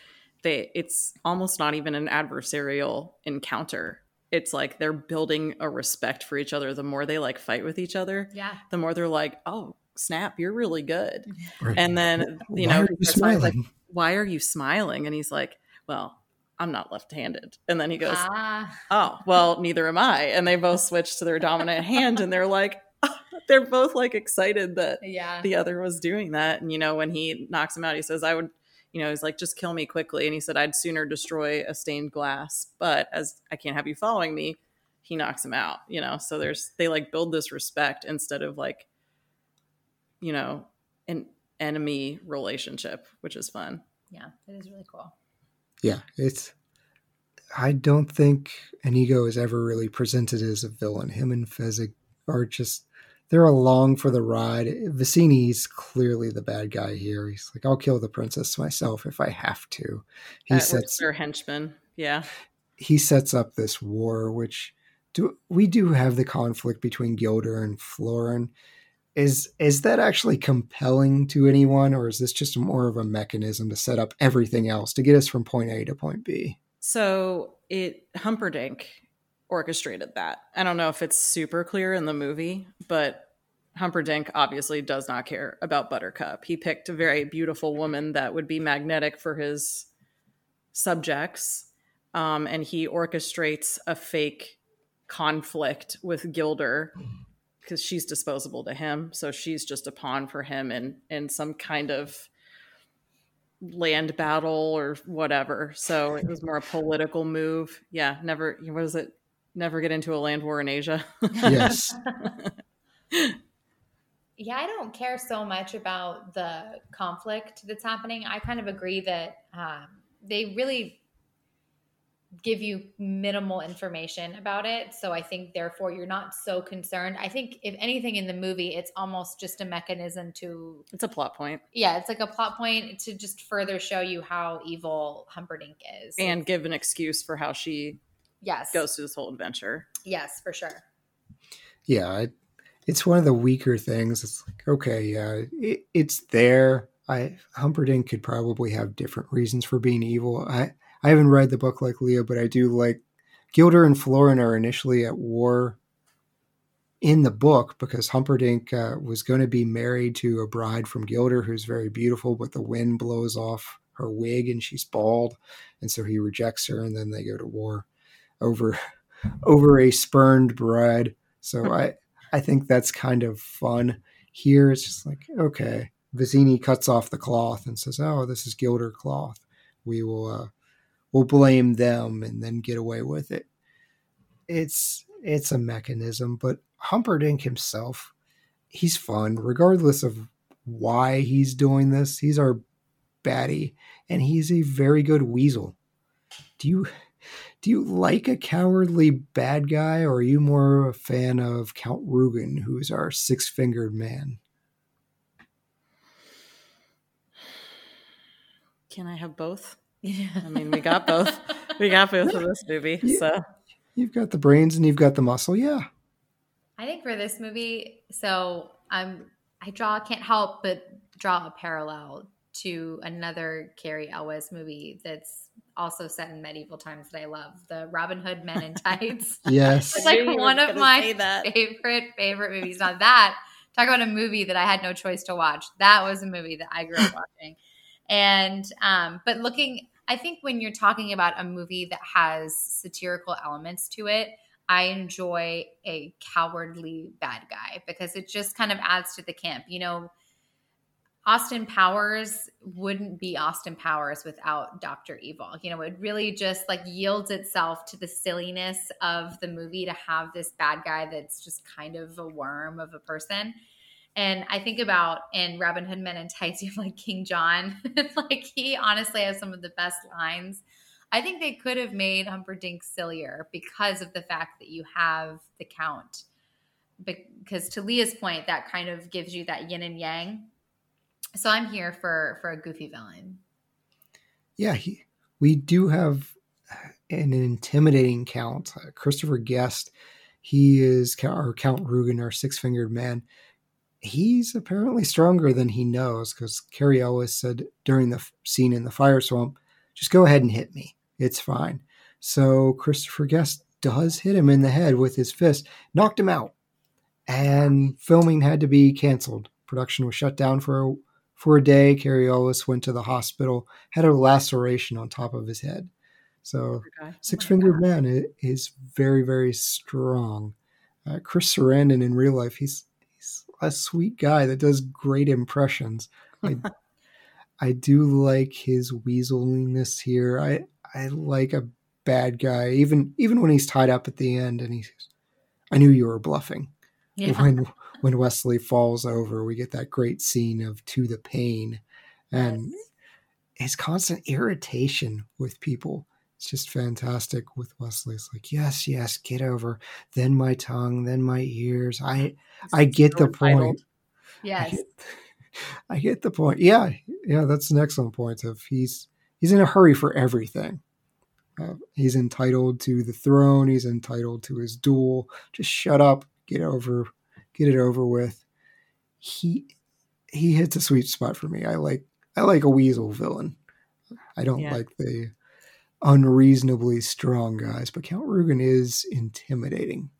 they it's almost not even an adversarial encounter. It's like they're building a respect for each other. The more they like fight with each other, Yeah. the more they're like, "Oh, snap, you're really good." Right. And then you Why know, are you that's why like, "Why are you smiling?" And he's like, "Well, I'm not left-handed." And then he goes, Ah, oh well neither am i and they both switch to their dominant hand and they're like they're both like excited that yeah. the other was doing that and you know when he knocks him out he says i would you know he's like just kill me quickly and he said i'd sooner destroy a stained glass but as i can't have you following me he knocks him out you know so there's they like build this respect instead of like you know an enemy relationship which is fun yeah, it is really cool. Yeah, it's. I don't think Inigo is ever really presented as a villain. Him and Fezzik are just. They're along for the ride. Vizzini's clearly the bad guy here. He's like, I'll kill the princess myself if I have to. He sets their henchman yeah he sets up this war, which do we do have the conflict between Guilder and Florin. Is is that actually compelling to anyone, or is this just more of a mechanism to set up everything else to get us from point A to point B? So it Humperdinck orchestrated that. I don't know if it's super clear in the movie, but Humperdinck obviously does not care about Buttercup. He picked a very beautiful woman that would be magnetic for his subjects, um, and he orchestrates a fake conflict with Guilder because she's disposable to him. So she's just a pawn for him in in some kind of land battle or whatever. So it was more a political move. Yeah, never what is it? Never get into a land war in Asia. Yes, Yeah, I don't care so much about the conflict that's happening. I kind of agree that um, they really give you minimal information about it. So I think, therefore, you're not so concerned. I think, if anything in the movie, it's almost just a mechanism to, it's a plot point. yeah, it's like a plot point to just further show you how evil Humperdinck is. And give an excuse for how she yes, goes through this whole adventure. yes, for sure. yeah, it, it's one of the weaker things. It's like okay, yeah, it, it's there. I Humperdinck could probably have different reasons for being evil. I I haven't read the book like Leah, but I do like Guilder and Florin are initially at war in the book because Humperdinck uh, was going to be married to a bride from Guilder who's very beautiful, but the wind blows off her wig and she's bald, and so he rejects her, and then they go to war over over a spurned bride. So I I think that's kind of fun. Here it's just like okay, Vizzini cuts off the cloth and says, "Oh, this is Guilder cloth. We will uh, we'll blame them and then get away with it." It's it's a mechanism, but Humperdinck himself, he's fun regardless of why he's doing this. He's our baddie, and he's a very good weasel. Do you do you like a cowardly bad guy, or are you more a fan of Count Rugen, who's our six fingered man? Can I have both? Yeah. I mean, we got both. we got both of this movie. Yeah. So You've got the brains and you've got the muscle, yeah. I think for this movie, so I'm I draw can't help but draw a parallel to another Cary Elwes movie that's also set in medieval times that I love, the Robin Hood Men in Tights. Yes. It's like knew you were one of my favorite favorite movies. Not that talk about a movie that I had no choice to watch. That was a movie that I grew up watching. And um, but looking, I think when you're talking about a movie that has satirical elements to it, I enjoy a cowardly bad guy because it just kind of adds to the camp. You know, Austin Powers wouldn't be Austin Powers without Dr. Evil. You know, it really just like yields itself to the silliness of the movie to have this bad guy that's just kind of a worm of a person. And I think about in Robin Hood Men in Tights, you have like King John. like he honestly has some of the best lines. I think they could have made Humperdinck sillier because of the fact that you have the Count. Because to Leah's point, that kind of gives you that yin and yang. So I'm here for for a goofy villain. Yeah, he, we do have an intimidating count. Uh, Christopher Guest, he is our Count Rugen, our six fingered man. He's apparently stronger than he knows because Cary Elwes said during the f- scene in the fire swamp, just go ahead and hit me. It's fine. So Christopher Guest does hit him in the head with his fist, knocked him out, and filming had to be canceled. Production was shut down for a, for a day. Cary Elwes went to the hospital, had a laceration on top of his head. So. Six Fingered Man is very, very strong. Uh, Chris Sarandon in real life, he's he's a sweet guy that does great impressions. I I do like his weaseliness here. I I like a bad guy, even even when he's tied up at the end and he's I knew you were bluffing. Yeah. When when Westley falls over, we get that great scene of to the pain and his constant irritation with people. It's just fantastic with Westley. It's like, yes, yes, get over. Then my tongue, then my ears. I I get the point. entitled. I Yes. get, I get the point. Yeah, yeah, that's an excellent point. Of he's he's in a hurry for everything. Uh, he's entitled to the throne. He's entitled to his duel. Just shut up. Get over. Get it over with. He he hits a sweet spot for me. I like I like a weasel villain. I don't Yeah. like the unreasonably strong guys, but Count Rugen is intimidating.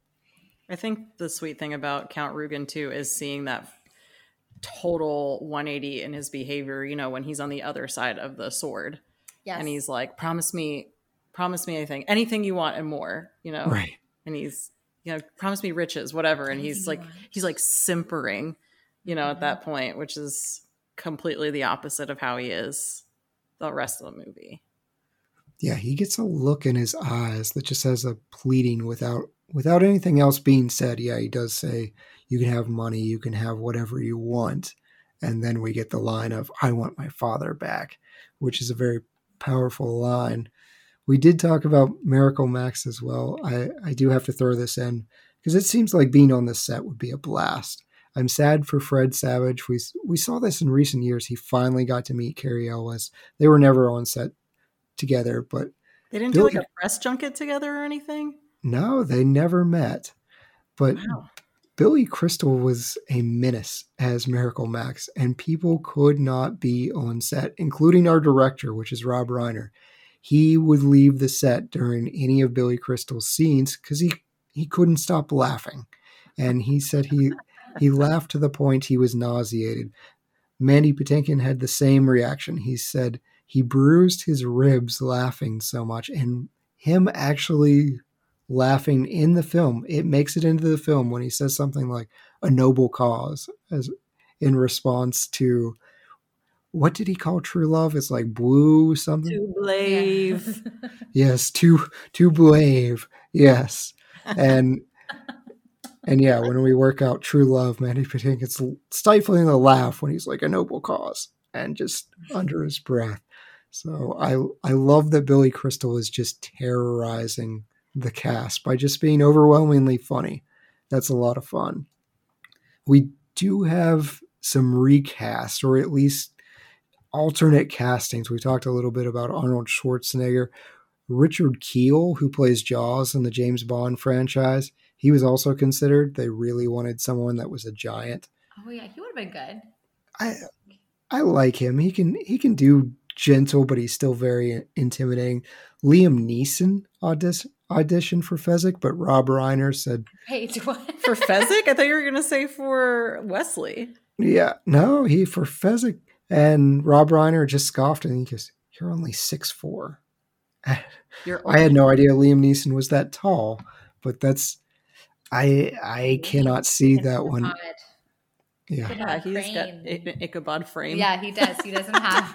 I think the sweet thing about Count Rugen too is seeing that total 180 in his behavior, you know, when he's on the other side of the sword Yes. and he's like, promise me, promise me anything, anything you want and more, you know, Right. and he's, you know, promise me riches, whatever. And he's like, he's like simpering, you know, Mhm. at that point, which is completely the opposite of how he is the rest of the movie. Yeah, he gets a look in his eyes that just has a pleading without without anything else being said. Yeah, he does say you can have money, you can have whatever you want. And then we get the line of I want my father back, which is a very powerful line. We did talk about Miracle Max as well. I, I do have to throw this in because it seems like being on the set would be a blast. I'm sad for Fred Savage. We we saw this in recent years. He finally got to meet Cary Elwes. They were never on set together, but They didn't do like Billy- a press junket together or anything. no, they never met. But Wow. Billy Crystal was a menace as Miracle Max, and people could not be on set, including our director, which is Rob Reiner. He would leave the set during any of Billy Crystal's scenes because he, he couldn't stop laughing. and he said he he laughed to the point he was nauseated. Mandy Patinkin had the same reaction. He said he bruised his ribs laughing so much, and him actually laughing in the film, it makes it into the film when he says something like a noble cause as in response to what did he call true love? It's like blue something. To blave. Yes, too too brave. Yes, and and yeah, when we work out true love, Mandy Patinkin's stifling a laugh when he's like a noble cause and just under his breath. So I I love that Billy Crystal is just terrorizing the cast by just being overwhelmingly funny. That's a lot of fun. We do have some recast, or at least alternate castings. We talked a little bit about Arnold Schwarzenegger. Richard Kiel, who plays Jaws in the James Bond franchise, he was also considered. They really wanted someone that was a giant. Oh yeah, he would have been good. I I like him. He can he can do gentle, but he's still very intimidating. Liam Neeson audition auditioned for Fezzik, but Rob Reiner said, Wait, what? For Fezzik? I thought you were going to say for Westley. "Yeah, no, he for Fezzik." And Rob Reiner just scoffed and he goes, "You're only six four. You're I had no idea Liam Neeson was that tall, but that's I I cannot see that one. Yeah, Yeah, he's got Frame. I- Ichabod frame. Yeah, he does. He doesn't have.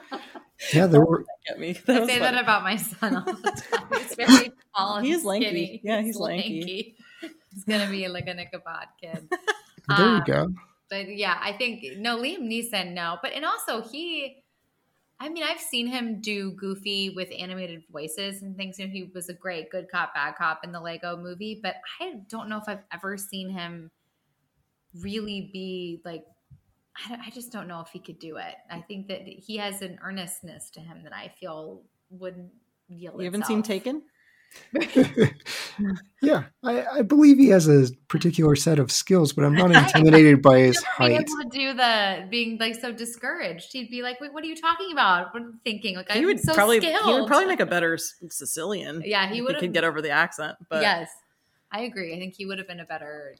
yeah, there were Get me. I That was say funny. that about my son all the time. He's very tall and He's lanky. skinny. Yeah, he's lanky. He's gonna be like an Ichabod kid. there Um, you go. But yeah, I think no Liam Neeson, no. But and also he, I mean, I've seen him do goofy with animated voices and things. And he was a great good cop, bad cop in the Lego Movie. But I don't know if I've ever seen him really be like. I, I just don't know if he could do it. I think that he has an earnestness to him that I feel wouldn't yield. You haven't seen. Taken? yeah, I, I believe he has a particular set of skills, but I'm not intimidated by his be height. able to do the being like so discouraged. He'd be like, "Wait, what are you talking about? What are you thinking?" Like He I'm would so probably skilled. he would probably make a better Sicilian. Yeah, he would he could get over the accent. But yes, I agree. I think he would have been a better.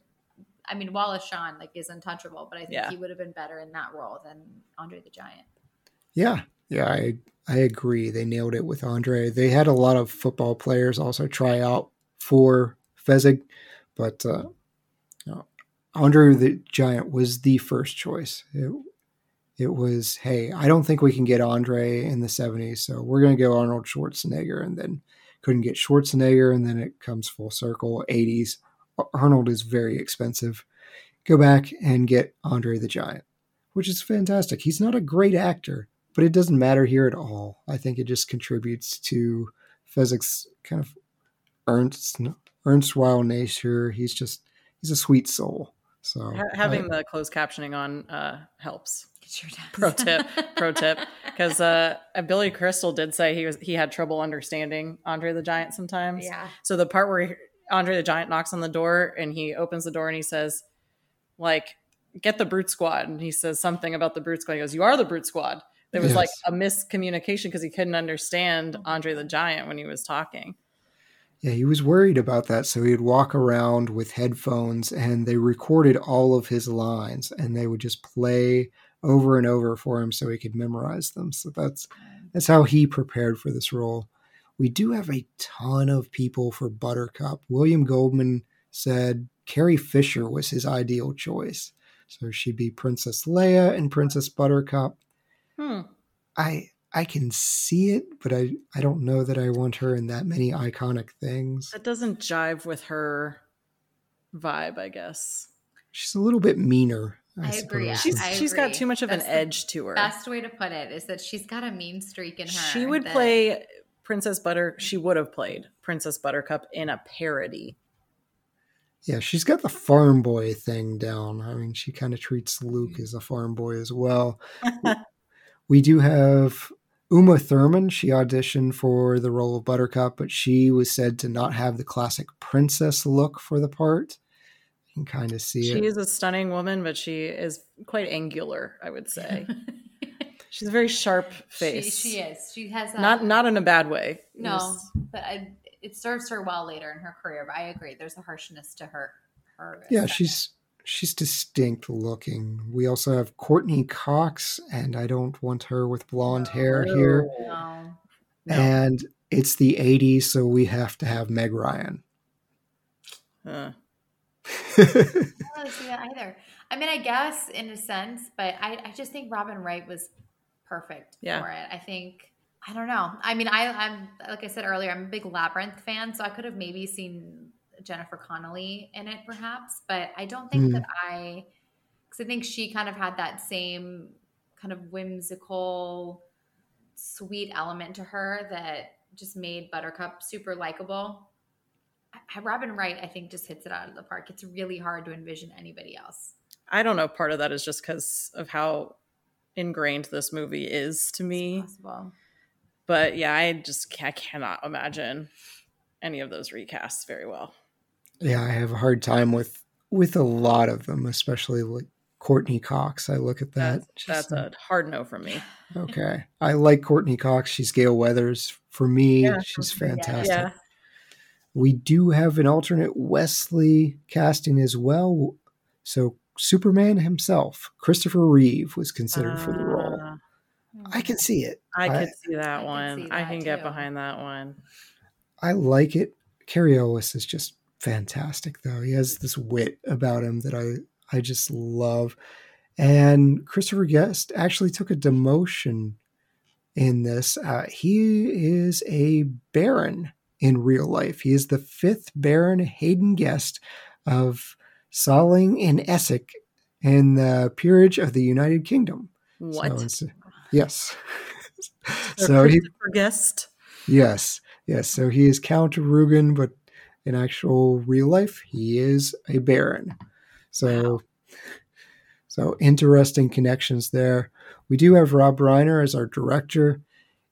I mean, Wallace Shawn like is untouchable, but I think Yeah. he would have been better in that role than Andre the Giant. Yeah, yeah, I I agree. They nailed it with Andre. They had a lot of football players also try out for Fezzik, but uh, Andre the Giant was the first choice. It, it was, hey, I don't think we can get Andre in the 70s, so we're going to go Arnold Schwarzenegger, and then couldn't get Schwarzenegger, and then it comes full circle 80s. Arnold is very expensive. Go back and get Andre the Giant, which is fantastic. He's not a great actor, but it doesn't matter here at all. I think it just contributes to Fezzik's kind of ernst, erstwhile nature. He's just he's a sweet soul. So ha- having the closed captioning on uh, helps. It sure does. Pro tip, pro tip, because uh, Billy Crystal did say he was he had trouble understanding Andre the Giant sometimes. yeah, So the part where he, Andre the Giant knocks on the door and he opens the door and he says, like, get the brute squad. And he says something about the brute squad. He goes, You are the brute squad. There was Yes. like a miscommunication because he couldn't understand Andre the Giant when he was talking. Yeah, he was worried about that. So he'd walk around with headphones and they recorded all of his lines and they would just play over and over for him so he could memorize them. So that's that's how he prepared for this role. We do have a ton of people for Buttercup. William Goldman said Carrie Fisher was his ideal choice. So she'd be Princess Leia and Princess Buttercup. Hmm. I I can see it, but I, I don't know that I want her in that many iconic things. That doesn't jive with her vibe, I guess. She's a little bit meaner. I, I agree, suppose. She's I she's got too much of That's an edge to her. best way to put it is that she's got a mean streak in her. She would that- play Princess Butter. She would have played Princess Buttercup in a parody. Yeah, she's got the farm boy thing down. I mean, she kind of treats Luke as a farm boy as well. we do have Uma Thurman. She auditioned for the role of Buttercup, but she was said to not have the classic princess look for the part. You can kind of see She it. is a stunning woman, but she is quite angular, I would say. She's a very sharp she, face. she is. She has a, Not not in a bad way. No, Just- but I, it serves her well later in her career. But I agree, there's a harshness to her her. Yeah, aesthetic. she's she's distinct looking. We also have Courtney Cox, and I don't want her with blonde hair here. No. No. And it's the 80s, so we have to have Meg Ryan. Uh, I don't really see that either. I mean, I guess in a sense, but I, I just think Robin Wright was perfect Yeah. for it. I think I don't know. I mean, I, I'm like I said earlier, I'm a big Labyrinth fan, so I could have maybe seen Jennifer Connelly in it, perhaps, but I don't think Hmm. that I, because I think she kind of had that same kind of whimsical, sweet element to her that just made Buttercup super likable. Robin Wright, I think, just hits it out of the park. It's really hard to envision anybody else. I don't know. Part of that is just because of how ingrained this movie is to me. Possible. But yeah, I just I cannot imagine any of those recasts very well. Yeah, I have a hard time with with a lot of them, especially like Courtney Cox. I look at that. That's, just that's a hard no from me. Okay. I like Courtney Cox. She's Gale Weathers. For me, Yeah, she's fantastic. Yeah. We do have an alternate Westley casting as well. So Superman himself, Christopher Reeve, was considered for the role. Uh, I can see it. I I- could see that I can one. see I that can get behind that one. I like it. Cary Elwes is just fantastic, though. He has this wit about him that I I just love. And Christopher Guest actually took a demotion in this. Uh, he is a baron in real life. He is the fifth Baron Haden Guest of Saling in Essex in the peerage of the United Kingdom. What? So yes. So he Guest. Yes, yes. So he is Count Rugen, but in actual real life, he is a baron. So, so interesting connections there. We do have Rob Reiner as our director.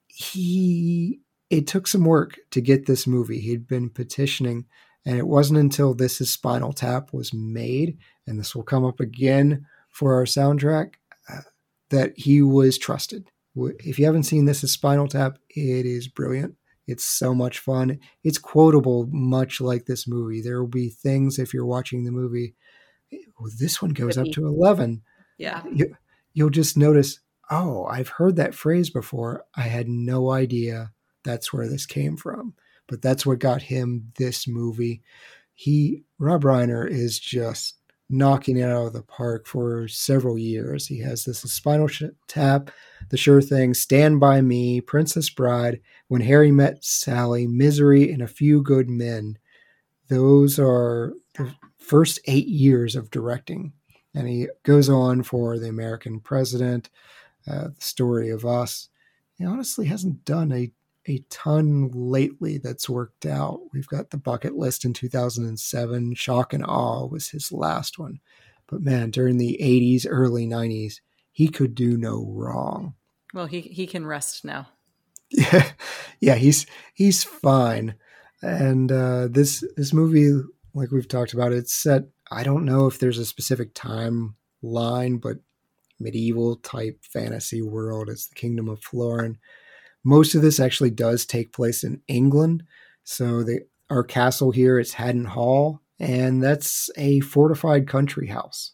He it took some work to get this movie. He'd been petitioning, and it wasn't until This Is Spinal Tap was made, and this will come up again for our soundtrack, uh, that he was trusted. If you haven't seen This Is Spinal Tap, it is brilliant. It's so much fun. It's quotable, much like this movie. There will be things if you're watching the movie. "Oh, this one goes up to 11 Yeah. you, you'll just notice, oh, I've heard that phrase before. I had no idea that's where this came from. But that's what got him this movie. He, Rob Reiner, is just knocking it out of the park for several years. He has this Spinal Tap, The Sure Thing, Stand By Me, Princess Bride, When Harry Met Sally, Misery, and A Few Good Men. Those are the first eight years of directing and he goes on for the American President, uh, the story of us. He honestly hasn't done a a ton lately that's worked out. We've got the bucket list in 2007. Shock and Awe was his last one, but man, during the 80s, early 90s, he could do no wrong. Well, he he can rest now. Yeah, yeah, he's he's fine. And uh, this this movie, like we've talked about, it's set. I don't know if there's a specific timeline, but medieval type fantasy world. It's the Kingdom of Florin. Most of this actually does take place in England. So the our castle here is Haddon Hall, and that's a fortified country house.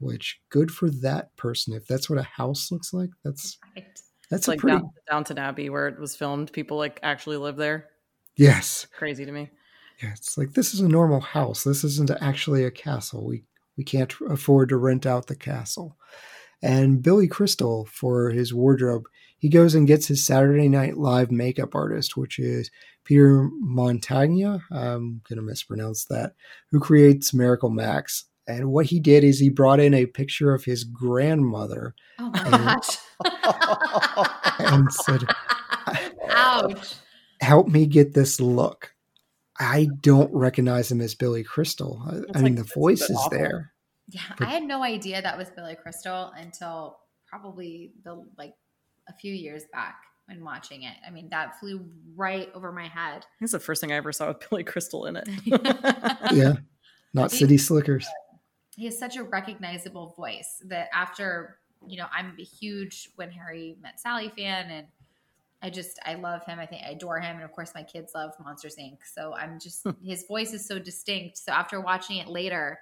Which good for that person if that's what a house looks like. That's Right. that's It's like pretty down, Downton Abbey where it was filmed. People like actually live there. yes. Crazy to me. Yeah, it's like this is a normal house. This isn't actually a castle. We we can't afford to rent out the castle. And Billy Crystal for his wardrobe, he goes and gets his Saturday Night Live makeup artist, which is Peter Montagna. I'm gonna mispronounce that, who creates Miracle Max. And what he did is he brought in a picture of his grandmother Oh my And- gosh. and said, Ouch. help me get this look. I don't recognize him as Billy Crystal. I, I mean, like- the voice is awful. there. Yeah, But- I had no idea that was Billy Crystal until probably the like a few years back when watching it. I mean, that flew right over my head. That's the first thing I ever saw with Billy Crystal in it. Yeah, not He- City Slickers. He has such a recognizable voice that after, you know, I'm a huge When Harry Met Sally fan and I just I love him. I think I adore him and of course my kids love Monsters Inc. So I'm just hmm. his voice is so distinct. So after watching it later,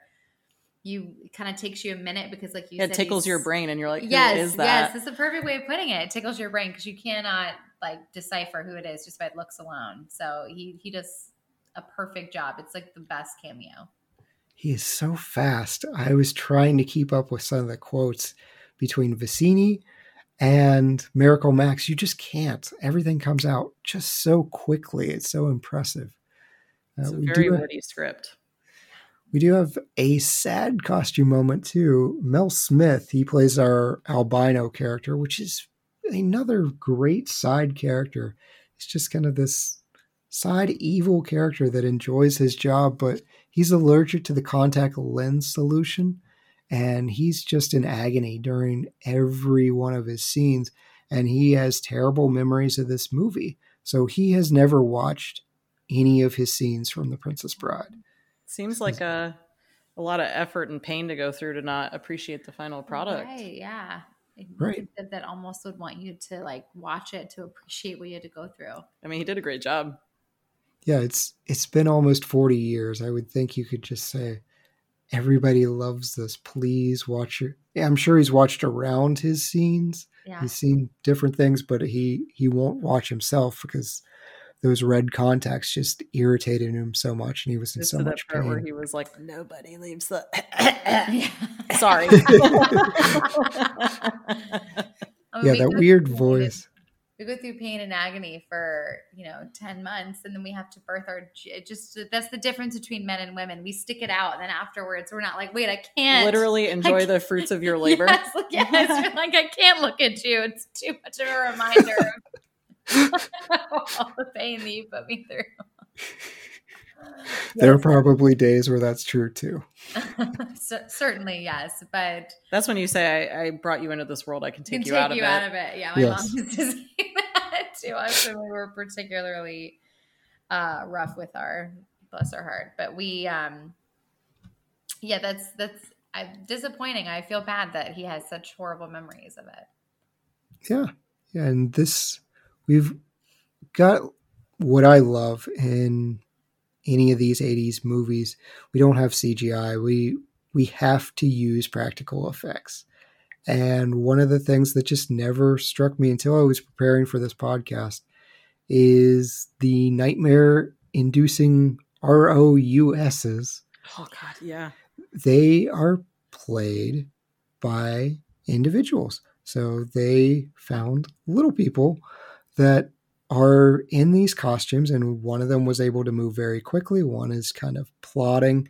you kind of takes you a minute because like you Yeah, said, it tickles he's- your brain, and you're like, "Who Yes, is that?" yes, that's the perfect way of putting it. It tickles your brain because you cannot like decipher who it is just by looks alone. So he he does a perfect job. It's like the best cameo. He is so fast. I was trying to keep up with some of the quotes between Vizzini and Miracle Max. You just can't. Everything comes out just so quickly. It's so impressive. Uh, It's a we, very do, witty script. We do have a sad costume moment too. Mel Smith, he plays our albino character, which is another great side character. He's just kind of this side evil character that enjoys his job, but he's allergic to the contact lens solution. And he's just in agony during every one of his scenes. And he has terrible memories of this movie. So he has never watched any of his scenes from The Princess Bride. Seems like a a lot of effort and pain to go through to not appreciate the final product. Right, yeah. Right. That, that almost would want you to like watch it to appreciate what you had to go through. I mean, he did a great job. yeah it's it's been almost 40 years i would think you could just say everybody loves this please watch your i'm sure he's watched around his scenes Yeah. he's seen different things but he he won't watch himself because those red contacts just irritated him so much and he was in Just so much part where pain he was like, "Nobody leaves the." Sorry. I mean, yeah we that weird through- voice We go through pain and agony for you know ten months, and then we have to birth our. it Just that's the difference between men and women. We stick it out, and then afterwards, we're not like, wait, I can't. Literally enjoy the fruits of your labor. Yes, like, yes, like I can't look at you. It's too much of a reminder of all the pain that you put me through. there are probably days where that's true too so, certainly, yes, but That's when you say, I, "I brought you into this world. I can can take you out of it." it. Yeah, my Yes. mom used to say that too. I was when we were particularly uh, rough with our bless our heart, but we, um, yeah, that's that's I, disappointing. I feel bad that he has such horrible memories of it. Yeah. Yeah. And this, we've got what I love in any of these 80s movies. We don't have CGI. We, we have to use practical effects. And one of the things that just never struck me until I was preparing for this podcast is the nightmare inducing ROUSs. Oh God, yeah. They are played by individuals. So they found little people that are in these costumes, and one of them was able to move very quickly. One is kind of plotting.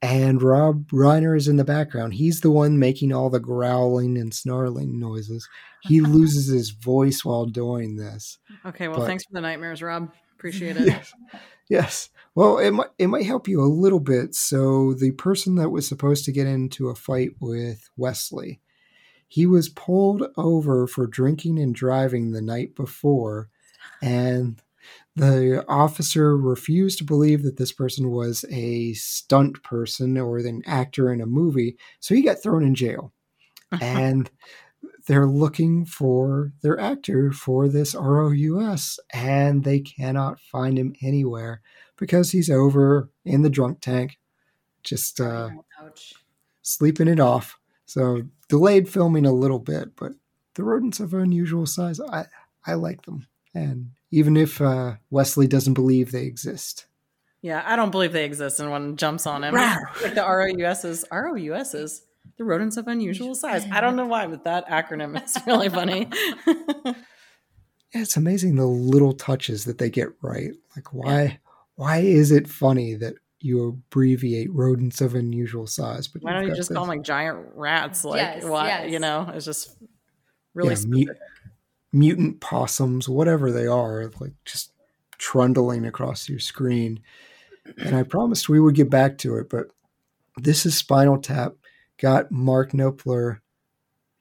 And Rob Reiner is in the background. He's the one making all the growling and snarling noises. He loses his voice while doing this. Okay, well, But- thanks for the nightmares, Rob. Appreciate it. Yes. Yes. Well, it might it might help you a little bit. So the person that was supposed to get into a fight with Westley, he was pulled over for drinking and driving the night before, and the officer refused to believe that this person was a stunt person or an actor in a movie, so he got thrown in jail. And they're looking for their actor for this ROUS and they cannot find him anywhere because he's over in the drunk tank just uh, Ouch. sleeping it off. So delayed filming a little bit, but the rodents of unusual size, I, I like them. And even if uh, Westley doesn't believe they exist. Yeah, I don't believe they exist, and one jumps on him. like the ROUSs, ROUSs, the rodents of unusual size. I don't know why, but that acronym is really funny. Yeah, it's amazing the little touches that they get right. Like why why is it funny that you abbreviate rodents of unusual size? But why don't you've you got just this- call them like giant rats? Like, Yes, why? yes. You know, it's just really Yeah, mu- specific. mutant possums, whatever they are, like just trundling across your screen. And I promised we would get back to it, but this is Spinal Tap got Mark Knopfler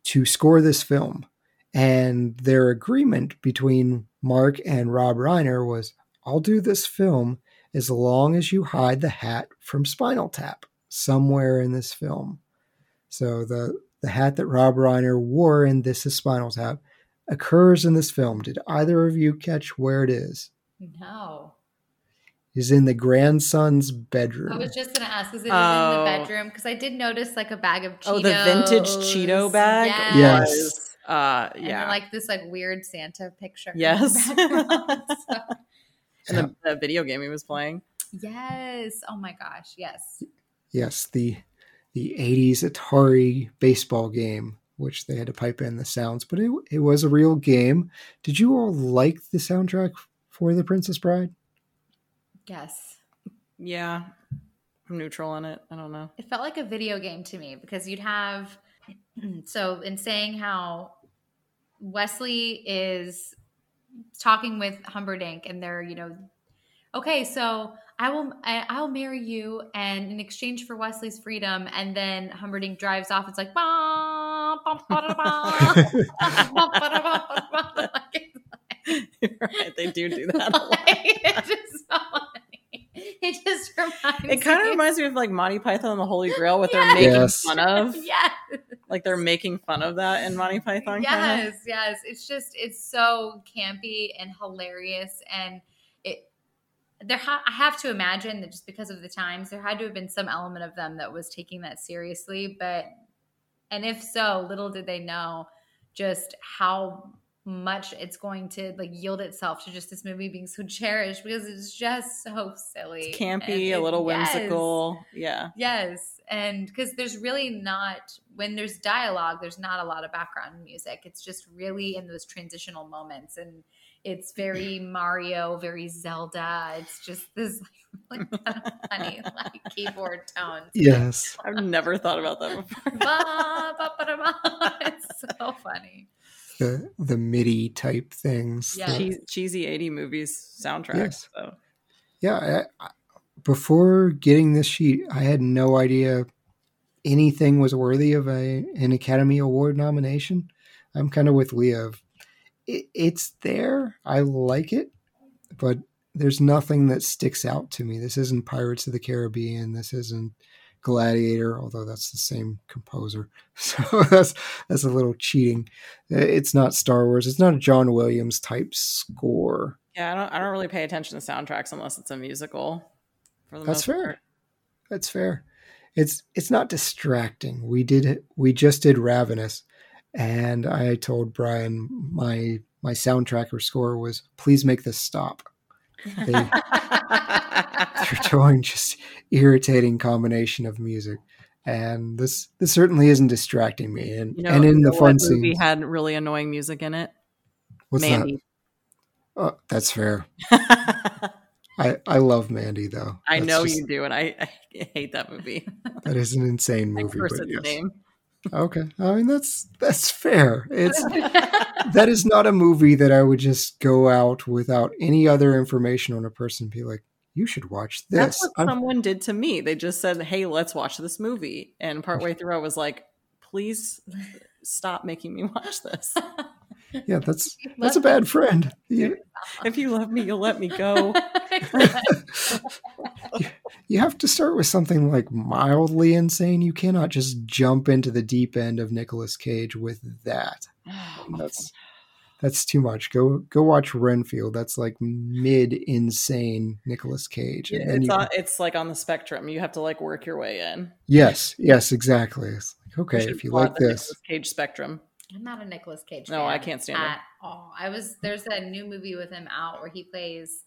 to score this film. And their agreement between Mark and Rob Reiner was I'll do this film as long as you hide the hat from Spinal Tap somewhere in this film. So the the hat that Rob Reiner wore in This Is Spinal Tap occurs in this film. Did either of you catch where it is? No. is in the grandson's bedroom. I was just gonna ask, is it in Oh. the bedroom? Because I did notice like a bag of Cheetos. Oh, the vintage Cheeto bag Yes. Yes. was uh And yeah. then, like this like weird Santa picture. in the Yes. Background. So- and the, the video game he was playing. yes. Oh my gosh. Yes. yes, the the 80s Atari baseball game, which they had to pipe in the sounds, but it, it was a real game. Did you all like the soundtrack for The Princess Bride? Yes. Yeah. I'm neutral on it. I don't know. It felt like a video game to me because you'd have so in saying how Westley is talking with Humperdinck and they're, you know, okay, so I will I, I'll marry you and in exchange for Westley's freedom and then Humperdinck drives off it's like they do do that. a lot. like- just. It just reminds It kind of reminds me of like Monty Python and the Holy Grail, what they're making Yes. fun of. Yes. Like they're making fun of that in Monty Python. kinda. yes yes it's just it's so campy and hilarious and it there ha- i have to imagine that just because of the times there had to have been some element of them that was taking that seriously but and if so little did they know just how much it's going to like yield itself to just this movie being so cherished because it's just so silly It's campy, And a it- little yes. whimsical. Yeah. Yes, and because there's really not when there's dialogue, there's not a lot of background music. It's just really in those transitional moments, and it's very Mario, very Zelda. It's just this like, really kind of funny like keyboard tones. Yes. I've never thought about that before. It's so funny. The the MIDI type things. Yeah. that- Cheese, cheesy 80 movies soundtracks. Yes. So yeah I, I, before getting this sheet i had no idea anything was worthy of a an academy award nomination i'm kind of with leah it, it's there i like it but there's nothing that sticks out to me this isn't pirates of the caribbean this isn't gladiator although that's the same composer so that's that's a little cheating uh, it's not star wars it's not a john williams type score yeah, I don't I don't really pay attention to soundtracks unless it's a musical. For the That's most fair. part. That's fair. It's it's not distracting. We did. We just did Ravenous, and I told Brian my my soundtrack or score was please make this stop. They, they're doing just irritating combination of music, and this this certainly isn't distracting me. And You know, and in the fun what movie had really annoying music in it. what's Mandy. that? Oh, that's fair. I I love Mandy though. I That's know just- you do, and I, I hate that movie. That is an insane I movie. curse but its yes. name. Okay, I mean that's that's fair. It's that is not a movie that I would just go out without any other information on a person be like, you should watch this. That's what I'm- someone did to me. They just said, "Hey, let's watch this movie," and partway through, I was like, "Please stop making me watch this. yeah, that's that's a bad friend. You, If you love me, you'll let me go." You have to start with something like mildly insane. You cannot just jump into the deep end of Nicolas Cage with that. That's that's too much. Go go watch Renfield. That's like mid insane Nicolas Cage. And it's, you- on, it's like on the spectrum. You have to like work your way in. yes, yes, exactly. It's like, okay, should if you like the this, Nicolas Cage spectrum. I'm not a Nicolas Cage. No, I can't stand him. at all. I was there's a new movie with him out where he plays.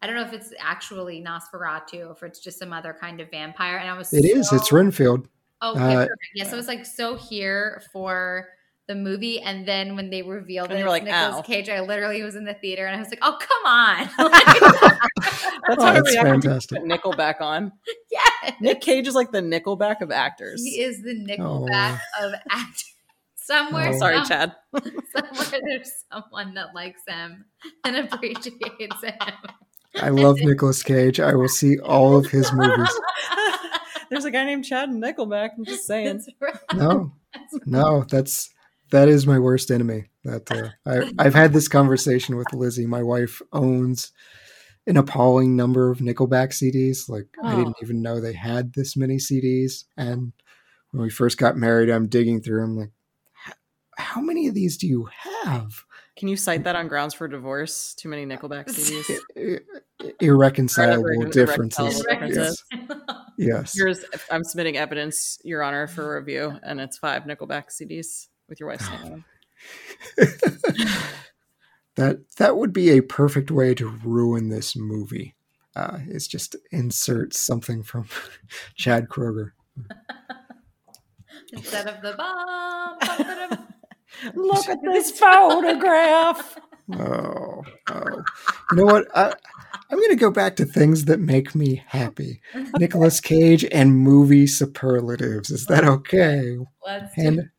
I don't know if it's actually Nosferatu or if it's just some other kind of vampire. And I was it is. It's Renfield. Oh, okay, Uh, perfect. Yes, I was like so here for the movie, and then when they revealed And it was like, Nicolas "Ow." Cage, I literally was in the theater and I was like, "Oh, come on!" That's Oh, how I that's fantastic. put Nickelback on. yeah, Nick Cage is like the Nickelback of actors. he is the Nickelback of actors. Somewhere, Oh. Sorry, Chad. somewhere there's someone that likes him and appreciates him. I love Nicolas Cage. I will see all of his movies. There's a guy named Chad in Nickelback. I'm just saying. That's right. No, no, that's that is my worst enemy. That uh, I, I've had this conversation with Lizzie. My wife owns an appalling number of Nickelback CDs. Like I didn't Oh. even know they had this many CDs. And when we first got married, I'm digging through. I'm like, how many of these do you have? Can you cite that on grounds for divorce? Too many Nickelback CDs. I- I- irreconcilable Irreconcilable differences. differences. Yes. yes. Here's I'm submitting evidence, Your Honor, for review, and it's five Nickelback CDs with your wife's name on them. that that would be a perfect way to ruin this movie. Uh, is just insert something from Chad Kroeger. Instead of the bomb. Bum, ba-dum. Look at this photograph. Oh, oh. You know what? I, I'm going to go back to things that make me happy. Nicolas Cage and movie superlatives. Is that okay? Let's do Hand,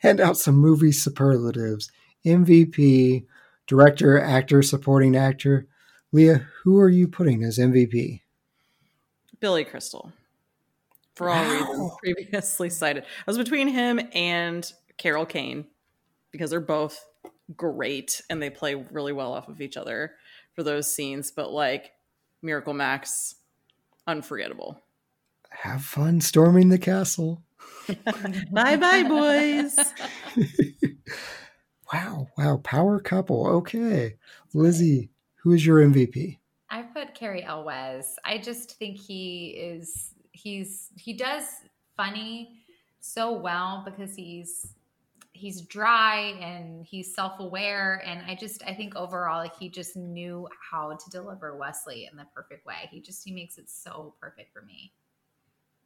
hand out some movie superlatives. MVP, director, actor, supporting actor. Leah, who are you putting as MVP? Billy Crystal. For all Wow. reasons previously cited. I was between him and Carol Kane because they're both great and they play really well off of each other for those scenes. But like Miracle Max, unforgettable. Have fun storming the castle. bye bye, boys. Wow, wow, power couple. Okay. Lizzie, who is your MVP? I put Cary Elwes. I just think he is he's he does funny so well because he's he's dry and he's self-aware and I just I think overall like he just knew how to deliver Westley in the perfect way. He just he makes it so perfect for me.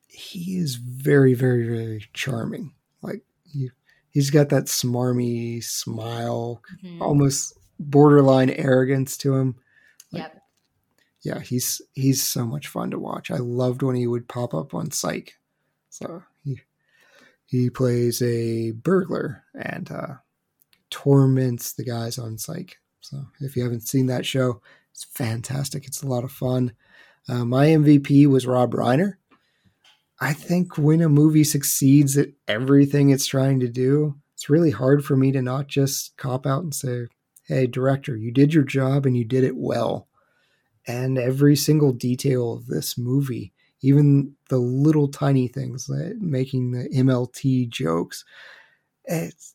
He is very, very, very charming. Like he, he's got that smarmy smile, Mhm. almost borderline arrogance to him. Yep. Yeah, he's he's so much fun to watch. I loved when he would pop up on Psych. So he plays a burglar and uh, torments the guys on Psych. So if you haven't seen that show, it's fantastic. It's a lot of fun. Uh, my MVP was Rob Reiner. I think when a movie succeeds at everything it's trying to do, it's really hard for me to not just cop out and say, hey, director, you did your job and you did it well. And every single detail of this movie, even the little tiny things, like making the MLT jokes, it's,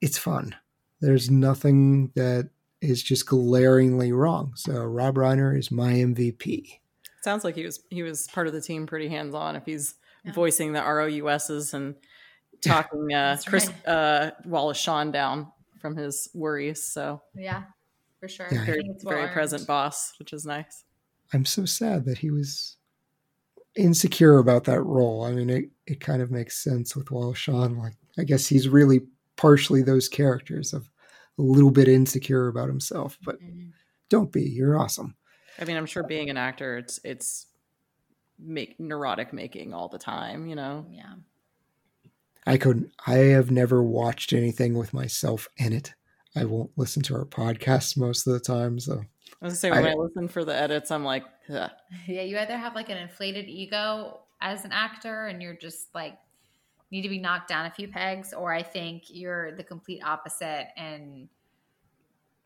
it's fun. There's nothing that is just glaringly wrong. So Rob Reiner is my MVP. Sounds like he was he was part of the team pretty hands on if he's Yeah. voicing the ROUSs and talking uh Chris right. uh Wallace Shawn down from his worries. So Yeah. For sure. Yeah. Very very present boss, which is nice. I'm so sad that he was insecure about that role. I mean, it, it kind of makes sense with Wallace Shawn. Like, I guess he's really partially those characters of a little bit insecure about himself, but Mhm. don't be. You're awesome. I mean, I'm sure being an actor, it's it's make neurotic making all the time, you know. Yeah. I couldn't. I have never watched anything with myself in it. I won't listen to our podcasts most of the time. So I was gonna say when I- I, listen for the edits, I'm like, Ugh. Yeah, you either have like an inflated ego as an actor and you're just like need to be knocked down a few pegs, or I think you're the complete opposite and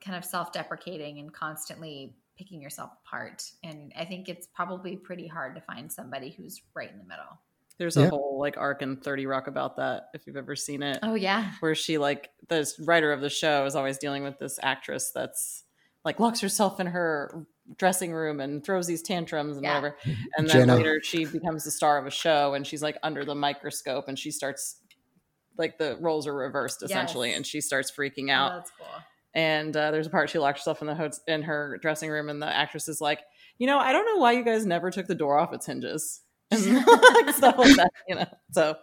kind of self deprecating and constantly picking yourself apart. And I think it's probably pretty hard to find somebody who's right in the middle. there's a Yeah. whole like arc in 30 Rock about that, if you've ever seen it. Oh, yeah. where she like the writer of the show is always dealing with this actress that's like locks herself in her dressing room and throws these tantrums and Yeah. whatever and then Jenna. later she becomes the star of a show and she's like under the microscope and she starts like the roles are reversed essentially Yes. and she starts freaking Oh, out that's cool. and uh, there's a part she locks herself in the hot- in her dressing room and the actress is like you know i don't know why you guys never took the door off its hinges and like stuff like that you know so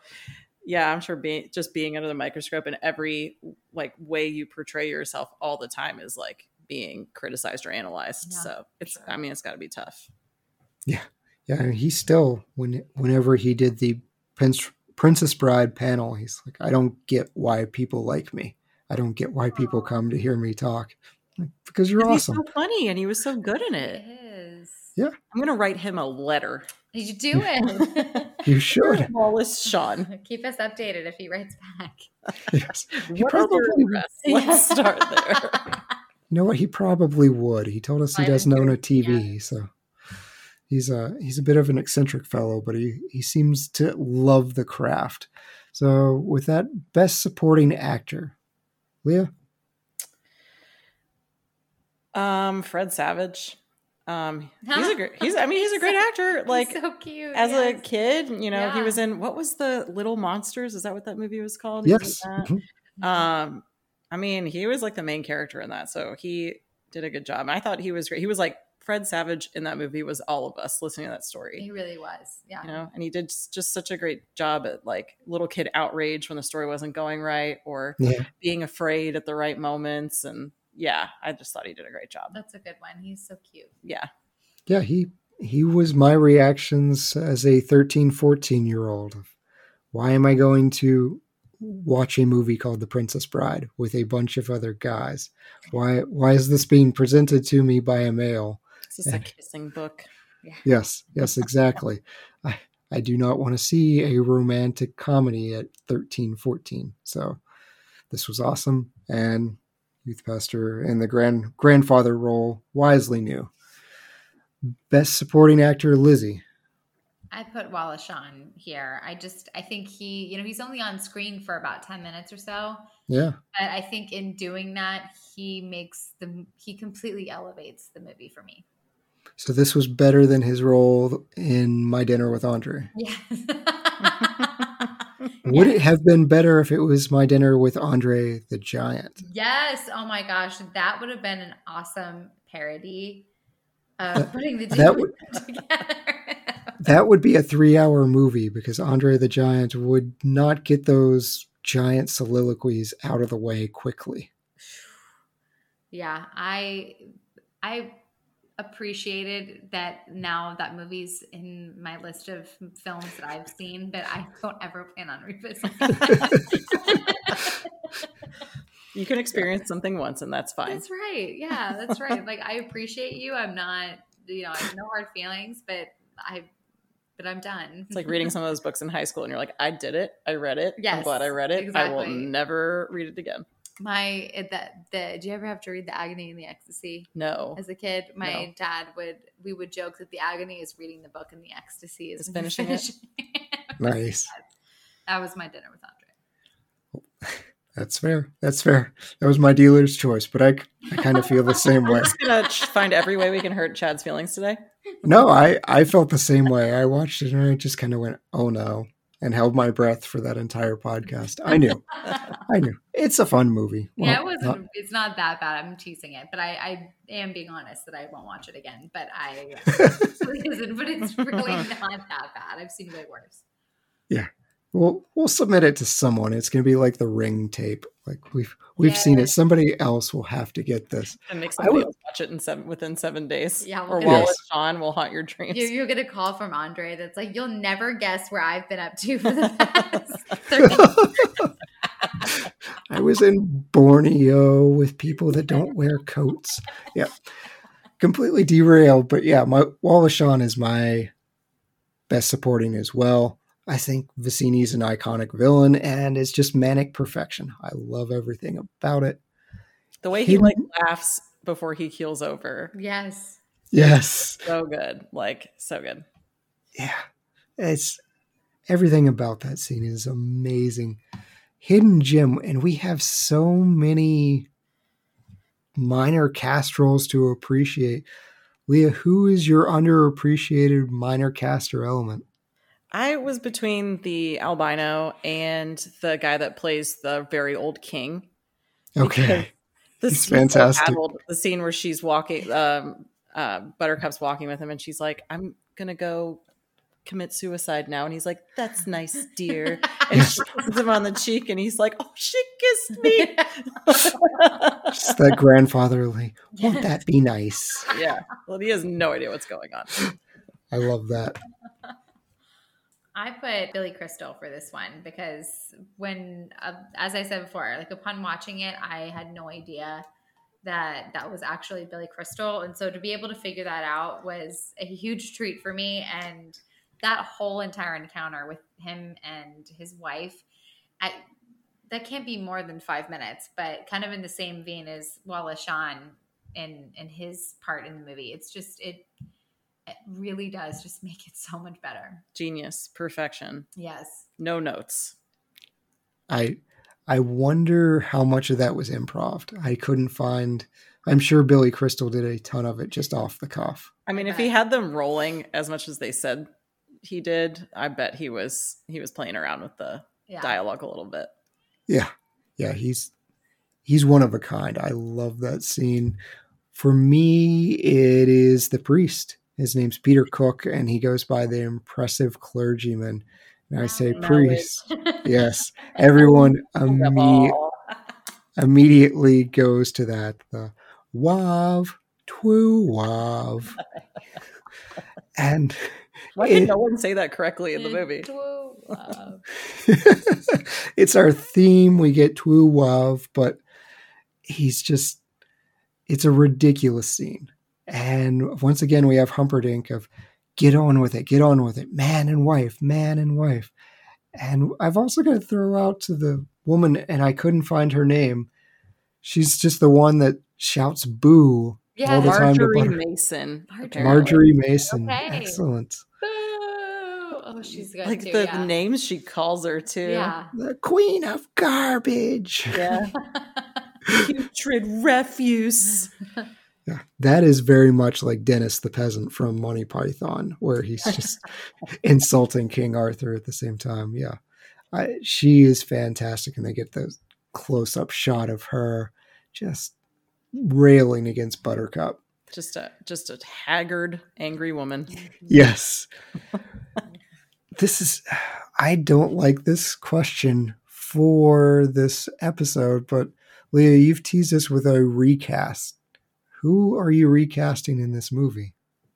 yeah i'm sure being just being under the microscope and every like way you portray yourself all the time is like being criticized or analyzed Yeah, so it's sure. i mean it's got to be tough yeah, Yeah. and he still when whenever he did the Prince, Princess Bride panel, he's like, I don't get why people like me. I don't get why people come to hear me talk. Like, because you're And he's awesome. so funny and he was so good in It it is. Yeah. i'm gonna write him a letter Did You do it. You should. wallace shawn Keep us updated if he writes back. Yes. He What is your probably- let's start there You know what? He probably would. He told us he Why doesn't own a you? TV, so he's a he's a bit of an eccentric fellow, but he he seems to love the craft. So with that, best supporting actor, Leah. Um, Fred Savage. Um, he's a great. He's. I mean, he's a great actor. Like so cute. as a kid, you know, he was in what was the Little Monsters? Is that what that movie was called? He was in Yes. that. Mhm. Um, I mean, he was like the main character in that, so he did a good job. I thought he was great. He was like Fred Savage in that movie was all of us listening to that story. He really was. Yeah. you know and he did s- just such a great job at like little kid outrage when the story wasn't going right or Yeah. being afraid at the right moments and yeah i just thought he did a great job That's a good one. He's so cute. yeah Yeah, he he was my reactions as a 13, 14 year old. Why am I going to watch a movie called The Princess Bride with a bunch of other guys? Why why is this being presented to me by a male? it's just a kissing book Yes, yes, exactly. I I do not want to see a romantic comedy at 13, 14. So this was awesome and Youth Pastor in the grand grandfather role wisely knew. Best supporting actor Lizzie. I put Wallace on here. I just I think he, you know, he's only on screen for about 10 minutes or so. Yeah. But I think in doing that, he makes the he completely elevates the movie for me. So this was better than his role in My Dinner with Andre. Yes. Would it have been better if it was My Dinner with Andre the Giant? Yes. Oh my gosh, that would have been an awesome parody of putting the two would- together. That would be a three-hour movie because Andre the Giant would not get those giant soliloquies out of the way quickly. yeah, I I appreciated that now that movie's in my list of films that I've seen, but I don't ever plan on revisiting. you can experience something once and that's fine That's right. Yeah, that's right. Like I appreciate you. I'm not, you know, I have no hard feelings, but I, but I'm done. it's like reading some of those books in high school and you're like i did it i read it i'm glad i read it i will never read it again my that the. Did you ever have to read the Agony and the Ecstasy no as a kid? My No. dad would. We would joke that the agony is reading the book and the ecstasy is Is finishing it? Nice. that was my dinner with Andre. That's fair. That's fair. That was my dealer's choice, but I, I kind of feel the same way. we're just gonna find every way we can hurt chad's feelings today No, I, I felt the same way. I watched it and I just kind of went, oh no, and held my breath for that entire podcast. I knew. I knew. It's a fun movie. yeah, it wasn't. it's not that bad. I'm teasing it, but I, I am being honest that I won't watch it again. But I, it isn't. But it's really not that bad. I've seen way worse. Yeah, we'll we'll submit it to someone. It's going to be like the ring tape. Like we've we've seen it. Somebody else will have to get this. and I somebody would- else watch it in seven within seven days Yeah, or we'll- wallace Yes. shawn will haunt your dreams You, you'll get a call from Andre that's like, "You'll never guess where I've been up to for the past 30 I was in Borneo with people that don't wear coats. Yeah. Completely derailed, but yeah, my Wallace Shawn is my best supporting as well. I think Vizzini's an iconic villain and it's just manic perfection. I love everything about it. the way he He- like laughs before he keels over Yes. Yes. so good like so good Yeah. It's everything about that scene is amazing. Hidden gem, and we have so many minor cast roles to appreciate. Leah, who is your underappreciated minor caster element? I was between the albino and the guy that plays the very old king. Okay. The He's fantastic. The scene where she's walking, um, uh, Buttercup's walking with him, and she's like, "I'm gonna go commit suicide now," and he's like, "That's nice, dear." And she kisses him on the cheek, and he's like, "Oh, she kissed me." Just that grandfatherly. Won't that be nice? yeah, well, he has no idea what's going on. I love that. I put Billy Crystal for this one because when, uh, as I said before, like upon watching it, I had no idea that that was actually Billy Crystal, and so to be able to figure that out was a huge treat for me. And that whole entire encounter with him and his wife, I, that can't be more than five minutes, but kind of in the same vein as Wallace Shawn in in his part in the movie. It's just it. It really does just make it so much better. Genius, perfection, Yes. no notes. I I wonder how much of that was improv. I couldn't find I'm sure Billy Crystal did a ton of it just off the cuff. I mean, if he had them rolling as much as they said he did, I bet he was he was playing around with the Yeah. dialogue a little bit. Yeah. Yeah, he's he's one of a kind. I love that scene. For me, it is the priest. His name's Peter Cook, and he goes by the impressive clergyman. And I say priest. Yes. Everyone imme- immediately goes to that. The wav, twu wav. and Why did It- no one say that correctly in the movie? It's our theme. We get Twu Wav, but he's just, it's a ridiculous scene. And once again, we have Humperdinck of get on with it, get on with it, man and wife, man and wife. And I've also got to throw out to the woman, and I couldn't find her name. She's just the one that shouts boo Yeah. all the time Margery Butter- Mason. Margery. apparently. Margery Mason. Okay. Excellent. Boo! Oh, she's good Like too. the yeah. names she calls her too. Yeah. The queen of garbage. Yeah. Putrid refuse. Yeah, that is very much like Dennis the peasant from Monty Python, where he's just insulting King Arthur at the same time. Yeah, I, she is fantastic, and they get the close-up shot of her just railing against Buttercup. Just a just a haggard, angry woman. Yes, this is. I don't like this question for this episode, but Leah, you've teased us with a recast. Who are you recasting in this movie?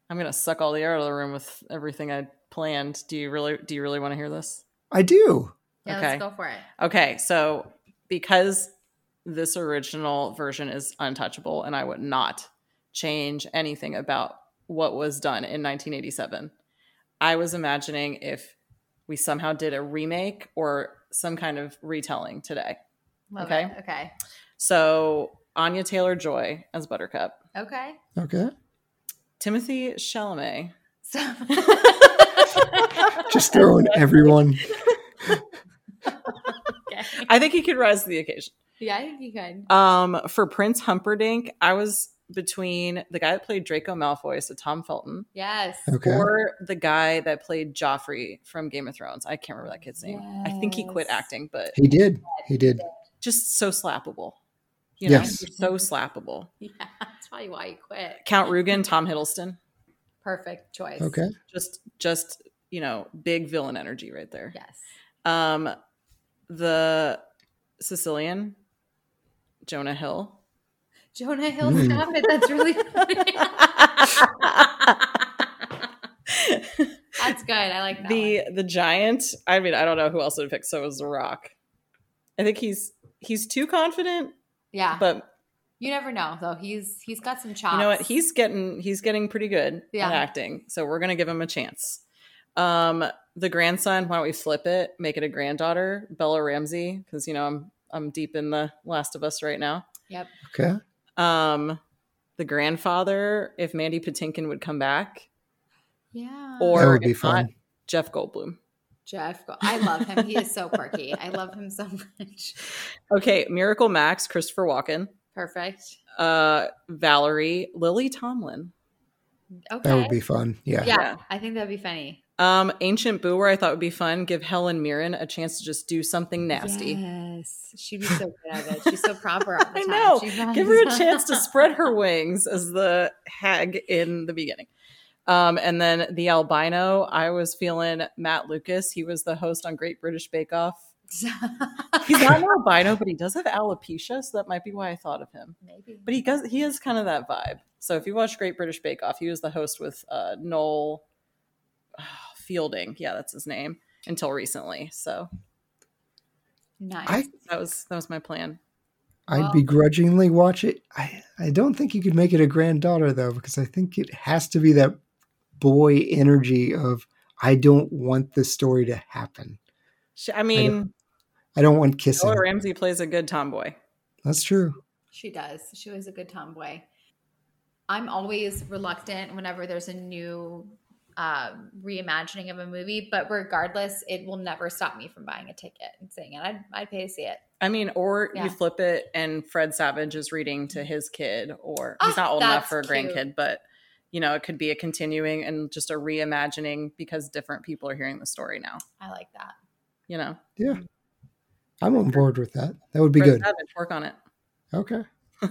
I'm gonna suck all the air out of the room with everything I planned. Do you really do you really want to hear this? I do. Yeah, Okay. let's go for it. Okay, so because this original version is untouchable and I would not change anything about what was done in 1987, I was imagining if we somehow did a remake or some kind of retelling today. Love Okay. it. Okay. So Anya Taylor Joy as Buttercup, Okay. Okay. Timothée Chalamet. So Just throwing everyone. okay. I think he could rise to the occasion. Yeah, I think he could. Um, for Prince Humperdinck, I was between the guy that played Draco Malfoy, so Tom Felton, Yes. Okay. or the guy that played Joffrey from Game of Thrones. I can't remember that kid's name. I think he quit acting, but He did. He did. just so slappable. You know, Yes. you're so slappable. Yeah, that's probably why you quit. Count Rugen, Tom Hiddleston, Perfect choice. Okay. just just you know, big villain energy right there. Yes. Um, the Sicilian, Jonah Hill. Jonah Hill, Mm. stop it. That's really funny. That's good. I like that. the one. the giant i mean i don't know who else would pick so is the rock i think he's he's too confident Yeah. but you never know though. He's he's got some chops. you know what he's getting he's getting pretty good Yeah. at acting so we're gonna give him a chance um the grandson why don't we flip it make it a granddaughter bella ramsey because you know i'm i'm deep in the last of us right now Yep. Okay. um the grandfather if mandy patinkin would come back Yeah. Or- That would be if fun. jeff goldblum Jeff, I love him. He is so quirky. I love him so much. okay miracle max christopher walken Perfect. uh Valerie, Lily Tomlin. Okay. That would be fun. Yeah. yeah, Yeah. I think that'd be funny. Um Ancient Booer I thought would be fun. Give Helen Mirren a chance to just do something nasty. Yes, she'd be so good at it. She's so proper all the I time. know. She Give her a chance to spread her wings as the hag in the beginning. Um, and then the albino, I was feeling Matt Lucas. He was the host on Great British Bake Off. He's not an albino, but he does have alopecia, so that might be why I thought of him. Maybe. But he does he has kind of that vibe. So if you watch Great British Bake Off, he was the host with uh, Noel ah, Fielding. Yeah, that's his name until recently. So nice. I that was that was my plan. I'd Well- begrudgingly watch it. I, I don't think you could make it a granddaughter though, because I think it has to be that boy energy of I don't want this story to happen. She, I mean, I don't want kissing. Bella Ramsey plays a good tomboy. That's true. She does. She was a good tomboy. I'm always reluctant whenever there's a new um, reimagining of a movie, but regardless, it will never stop me from buying a ticket and seeing it. I'd, I'd pay to see it. I mean, or Yeah. you flip it and Fred Savage is reading to his kid, or he's Oh, not old enough for a cute. grandkid, but you know, it could be a continuing and just a reimagining because different people are hearing the story now. I like that. You know, Yeah. Mm-hmm. I'm on board with that. That would be Fred good. Savage, work on it. Okay.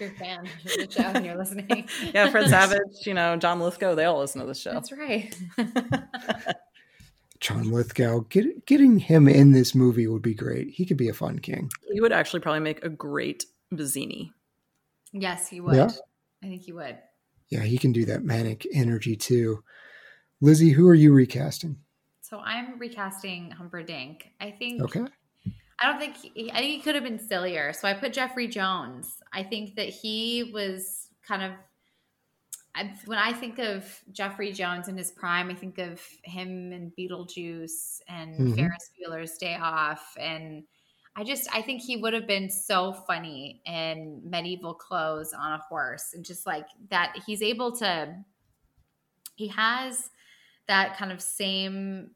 You're a fan of the show and you're listening. yeah, Fred Savage, you know, John Lithgow, they all listen to this show. That's right. John Lithgow, get, getting him in this movie would be great. He could be a fun king. He would actually probably make a great Vizzini. yes, he would. Yeah. I think he would. Yeah, he can do that manic energy too. Lizzie, who are you recasting? So I'm recasting Humperdinck. I think Okay. I don't think he, I think he could have been sillier. So I put Jeffrey Jones. I think that he was kind of when I think of Jeffrey Jones in his prime, I think of him and Beetlejuice and Mhm. Ferris Bueller's Day Off, and I just I think he would have been so funny in medieval clothes on a horse, and just like that, he's able to. He has that kind of same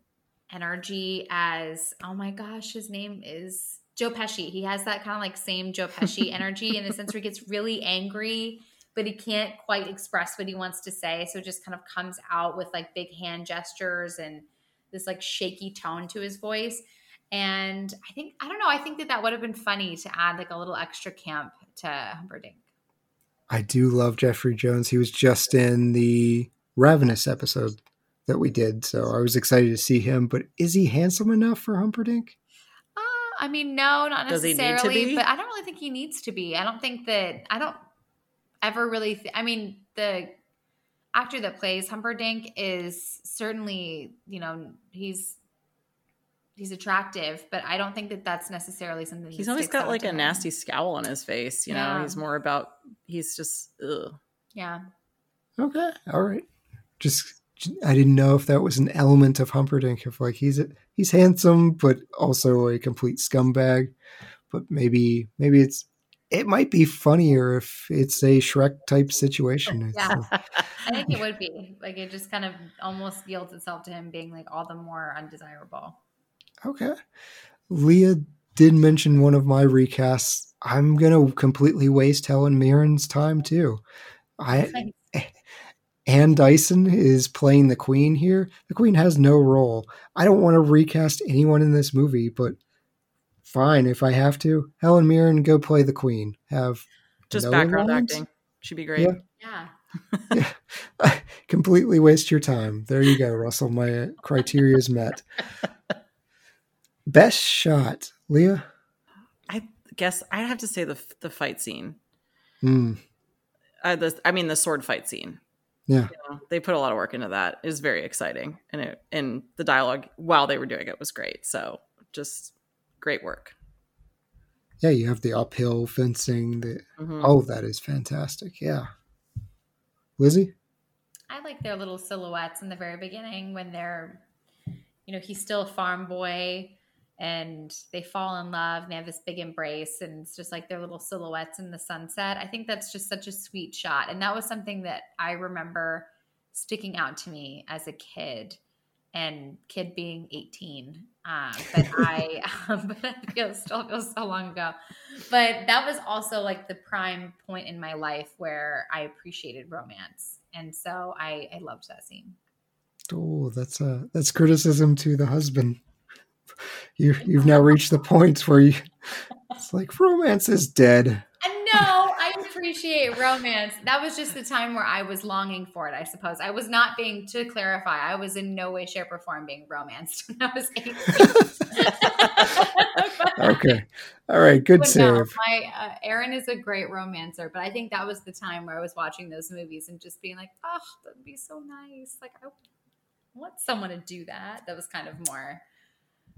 energy as oh my gosh, his name is Joe Pesci. He has that kind of like same Joe Pesci energy in the sense where he gets really angry, but he can't quite express what he wants to say. So it just kind of comes out with like big hand gestures and this like shaky tone to his voice. And I think, I don't know, I think that that would have been funny to add like a little extra camp to Humperdinck. I do love Jeffrey Jones. He was just in the Ravenous episode that we did, so I was excited to see him. But is he handsome enough for Humperdinck? Uh, I mean, no, not Does he need to necessarily, be? but I don't really think he needs to be. I don't think that I don't ever really. Th- I mean, the actor that plays Humperdinck is certainly, you know, he's he's attractive, but I don't think that that's necessarily something. He's always got like a him. nasty scowl on his face. You know, he's more about, he's just, ugh. Yeah, Okay, all right. Just I didn't know if that was an element of Humperdinck. If like he's a, he's handsome, but also a complete scumbag. But maybe maybe it's it might be funnier if it's a Shrek type situation. Yeah. uh, I think it would be like it just kind of almost yields itself to him being like all the more undesirable. Okay. Leah did mention one of my recasts. I'm gonna completely waste Helen Mirren's time too. I Anne Dyson is playing the Queen here. The Queen has no role. I don't want to recast anyone in this movie, but fine if I have to. Helen Mirren, go play the Queen. Have Just no background lines? acting. Should be great. Yeah. Yeah, completely waste your time. There you go, Russell. My criteria is met. Best shot, Leah. I guess I'd have to say the the fight scene. Hmm. Uh, the, I mean, the sword fight scene. Yeah. You know, they put a lot of work into that. It was very exciting, and it and the dialogue while they were doing it was great. So just great work. Yeah, you have the uphill fencing. The Mhm. all of that is fantastic. Yeah. Lizzie? I like their little silhouettes in the very beginning when they're, you know, he's still a farm boy and they fall in love and they have this big embrace and it's just like their little silhouettes in the sunset. I think that's just such a sweet shot. And that was something that I remember sticking out to me as a kid and kid being 18. Um, but I, um, but it feels, still feels so long ago. But that was also like the prime point in my life where I appreciated romance. And so I, I loved that scene. Oh, that's uh that's criticism to the husband. You you've now reached the point where you it's like romance is dead. No, I appreciate romance. That was just the time where I was longing for it, I suppose. I was not being, to clarify, I was in no way, shape, or form being romanced when I was 18. okay. All right, good But no, save. my uh, Aaron is a great romancer, but I think that was the time where I was watching those movies and just being like, "Oh, that'd be so nice." Like I want someone to do that. That was kind of more,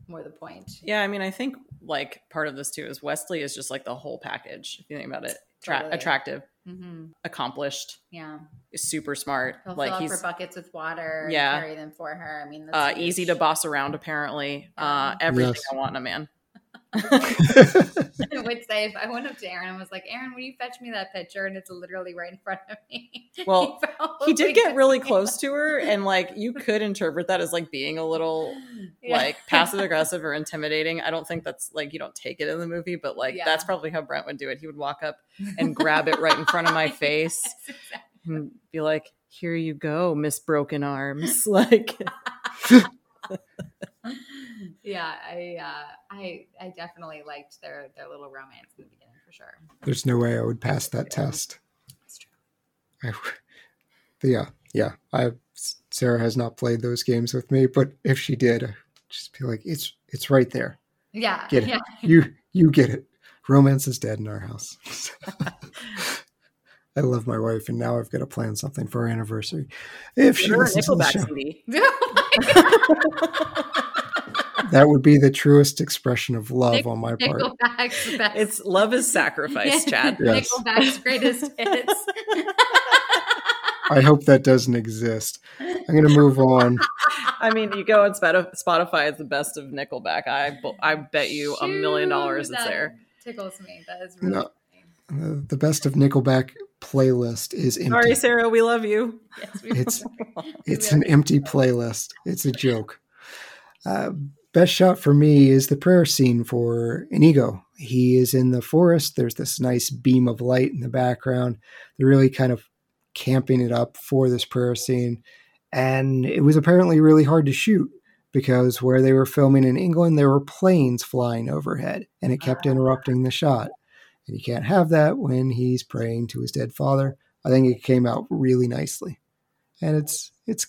more the point. Yeah, I mean, I think like part of this too is Westley is just like the whole package. If you think about it, Tra- Totally. attractive, hmm accomplished, Yeah, super smart. he'll like fill up he's her buckets with water. Yeah. and carry them for her. I mean, that's uh, easy to boss around. Apparently, uh, everything Yes. I want in a man. I would say if I went up to Aaron and was like, Aaron, will you fetch me that picture? And it's literally right in front of me. Well, he probably did get really close to her and like you could interpret that as like being a little Yeah. like passive aggressive or intimidating i don't think that's like you don't take it in the movie but like Yeah. that's probably how brent would do it he would walk up and grab it right in front of my face Yes, exactly. and be like here you go miss broken arms like yeah, I, uh, I, I definitely liked their their little romance in the beginning for sure. There's no way I would pass that test. It's true. I, yeah, yeah. I Sarah has not played those games with me, but if she did, I'd just be like, it's it's right there. Yeah, Get it. yeah. You you get it. Romance is dead in our house. I love my wife, and now I've got to plan something for our anniversary. If she Get her a listens to the nickelback show, CD. that would be the truest expression of love Nick- on my part. Best. it's love is sacrifice chad Yes. Nickelback's greatest hits. I hope that doesn't exist. I'm going to move on. i mean you go on Spot- spotify it's the best of nickelback i i bet you a million dollars it's there Tickles me. That is really No. funny. Uh, the best of Nickelback playlist is empty. sorry sarah we love you Yes, we It's it's an empty playlist. It's a joke. Uh, best shot for me is the prayer scene for Inigo. He is in the forest. There's this nice beam of light in the background. They're really kind of camping it up for this prayer scene. And it was apparently really hard to shoot because where they were filming in England, there were planes flying overhead and it kept interrupting the shot. And you can't have that when he's praying to his dead father. I think it came out really nicely. And it's it's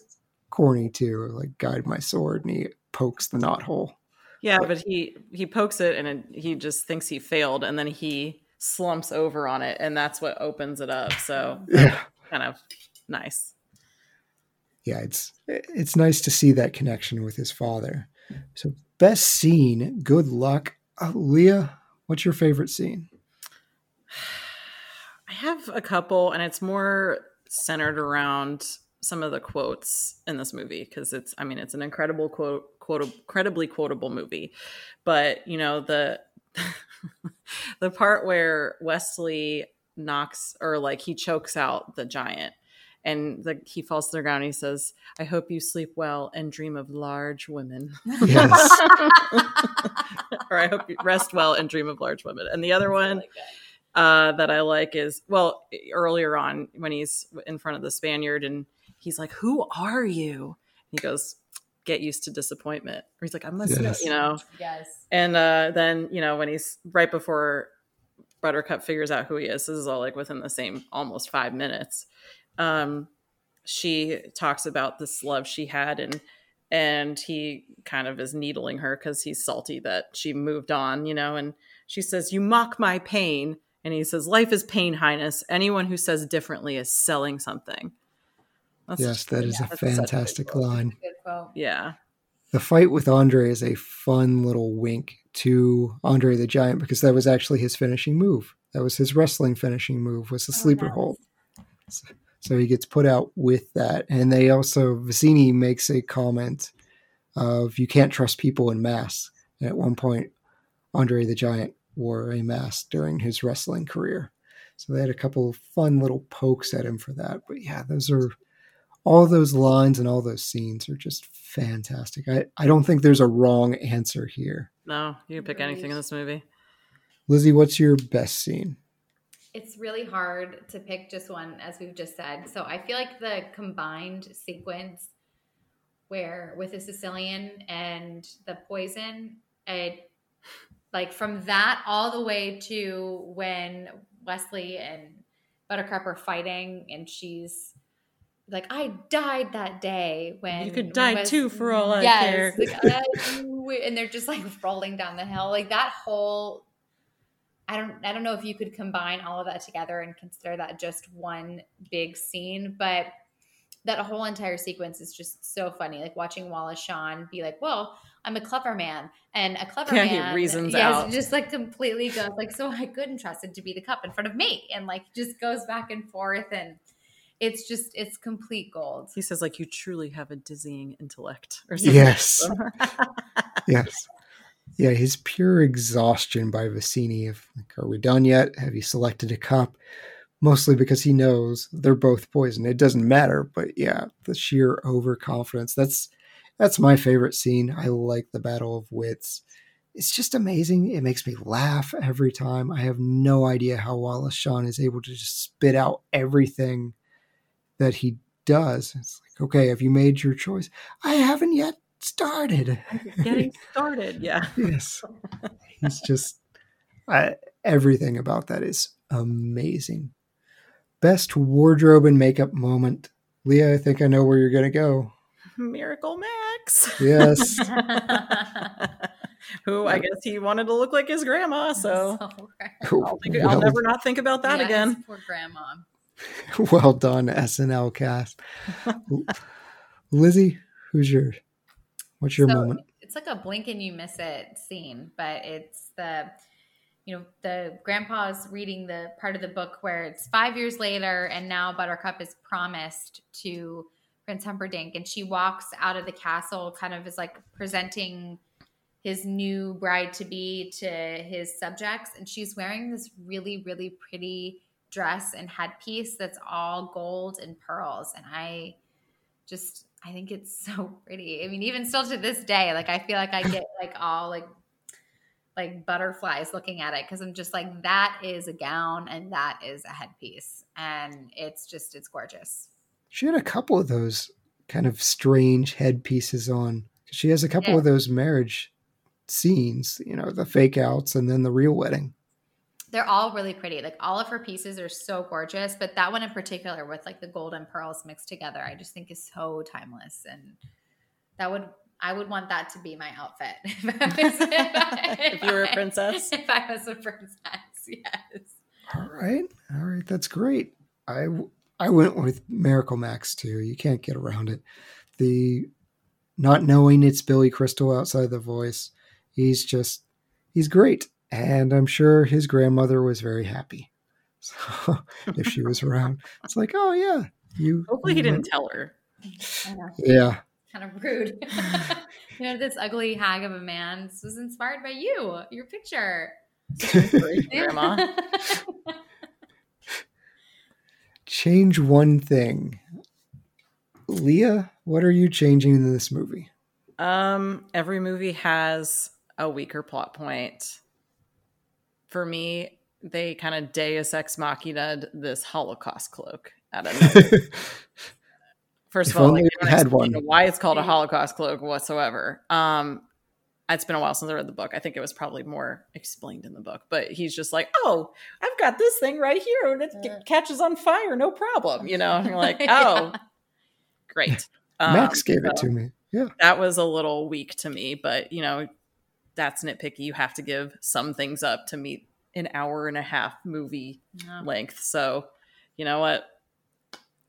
corny too, like guide my sword and he pokes the knot hole. Yeah, but he he pokes it and it, he just thinks he failed, and then he slumps over on it, and that's what opens it up. So Yeah. kind of nice. Yeah, it's it's nice to see that connection with his father. So best scene, good luck. Uh, Leah, what's your favorite scene? I have a couple, and it's more centered around some of the quotes in this movie because it's I mean it's an incredible quote, quote incredibly quotable movie, but you know the the part where Westley knocks or like he chokes out the giant and the, he falls to the ground and he says i hope you sleep well and dream of large women Yes. or i hope you rest well and dream of large women and the other one Really good. Uh, that I like is well earlier on when he's in front of the Spaniard and he's like, "Who are you?" he goes, "Get used to disappointment." Or he's like, "I'm listening," Yes. you know. Yes. And uh, then you know when he's right before Buttercup figures out who he is. This is all like within the same almost five minutes. Um, she talks about this love she had and and he kind of is needling her because he's salty that she moved on, you know. And she says, "You mock my pain," and he says, "Life is pain, Highness. Anyone who says differently is selling something." That's yes, that is Yeah, a that's a fantastic quote. line. Good yeah. The fight with Andre is a fun little wink to Andre the Giant because that was actually his finishing move. That was his wrestling finishing move was the Oh, sleeper nice. hold. So, so he gets put out with that. And they also Vizzini makes a comment of you can't trust people in masks. And at one point, Andre the Giant wore a mask during his wrestling career. So they had a couple of fun little pokes at him for that. But yeah, those are all those lines and all those scenes are just fantastic. I, I don't think there's a wrong answer here. No, you can pick anything in this movie. Lizzie, what's your best scene? It's really hard to pick just one, as we've just said. So I feel like the combined sequence where with the Sicilian and the poison, it like from that all the way to when Westley and Buttercup are fighting and she's like, I died that day when You could die Wes- too, for all I yes, care. like, uh, and they're just like rolling down the hill. Like that whole I don't I don't know if you could combine all of that together and consider that just one big scene, but that whole entire sequence is just so funny. Like watching Wallace Shawn be like, "Well, I'm a clever man," and a clever Yeah, he man, reasons yes, out. just like completely goes like, "So I couldn't trust it to be the cup in front of me," and like just goes back and forth, and it's just it's complete gold. He says, like, you truly have a dizzying intellect or something. Yes. yes. Yeah, his pure exhaustion by Vizzini of like, are we done yet? Have you selected a cup? Mostly because he knows they're both poison. It doesn't matter, but yeah, the sheer overconfidence. That's that's my favorite scene. I like the battle of wits. It's just amazing. It makes me laugh every time. I have no idea how Wallace Shawn is able to just spit out everything that he does. It's like, okay, have you made your choice? I haven't yet started. Getting started, yeah. yes. He's just I, everything about that is amazing. Best wardrobe and makeup moment. Leah, I think I know where you're going to go. Miracle Max. Yes. Who I guess he wanted to look like his grandma, so, So I'll, think, I'll never not think about that Yeah, again. Poor grandma. well done, SNL cast. Lizzie, who's your what's your So, moment? It's like a blink and you miss it scene, but it's the you know the grandpa's reading the part of the book where it's five years later and now Buttercup is promised to Prince Humperdinck and she walks out of the castle kind of is like presenting his new bride to be to his subjects and she's wearing this really really pretty dress and headpiece that's all gold and pearls and I just I think it's so pretty. I mean, even still to this day, like I feel like I get like all like like butterflies looking at it because I'm just like that is a gown and that is a headpiece and it's just it's gorgeous. She had a couple of those kind of strange headpieces on. She has a couple Yeah. of those marriage scenes, you know, the fake outs and then the real wedding. They're all really pretty. Like all of her pieces are so gorgeous, but that one in particular with like the gold and pearls mixed together, I just think is so timeless and that would I would want that to be my outfit if, I was, if, I, If you were a princess? If I was a princess, yes. All right. All right. That's great. I I went with Miracle Max too. You can't get around it. The not knowing it's Billy Crystal outside the voice. He's just he's great. And I'm sure his grandmother was very happy. So if she was around, it's like, oh yeah, you Hopefully, he didn't tell her. Yeah. kind of rude. you know, this ugly hag of a man. This was inspired by you, your picture. Great, Grandma. Change one thing. Leah, what are you changing in this movie? Um, every movie has a weaker plot point. For me, they kind of Deus ex machina this Holocaust cloak out of. First If of all, like, we they don't had one. why it's called a Holocaust cloak whatsoever. Um, it's been a while since I read the book. I think it was probably more explained in the book, but he's just like, "Oh, I've got this thing right here, and it Yeah. catches on fire, no problem." You know, and you're like, Yeah. "Oh, great." Max Um, gave it to me. Yeah. that was a little weak to me, but you know, that's nitpicky. You have to give some things up to meet an hour and a half movie No. length. So, you know what?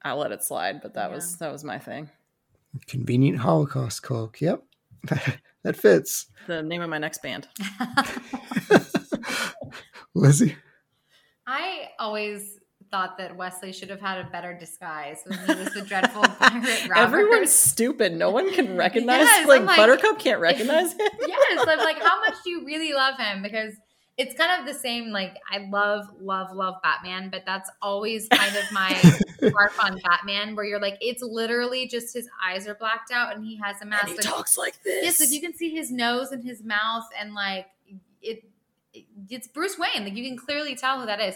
I'll let it slide, but that Yeah. was that was my thing. Convenient Holocaust cloak. Yep. that fits. The name of my next band. Lizzie. I always thought that Westley should have had a better disguise when he was the dreadful pirate robber. Everyone's stupid. No one can recognize Yes, like, like- Buttercup can't recognize him. yes, I'm like, how much do you really love him? Because it's kind of the same. Like, I love, love, love Batman, but that's always kind of my harp on Batman, where you're like, it's literally just his eyes are blacked out and he has a mask. And he Like, talks like this. Yes, like you can see his nose and his mouth, and like it, it- it's Bruce Wayne. Like you can clearly tell who that is.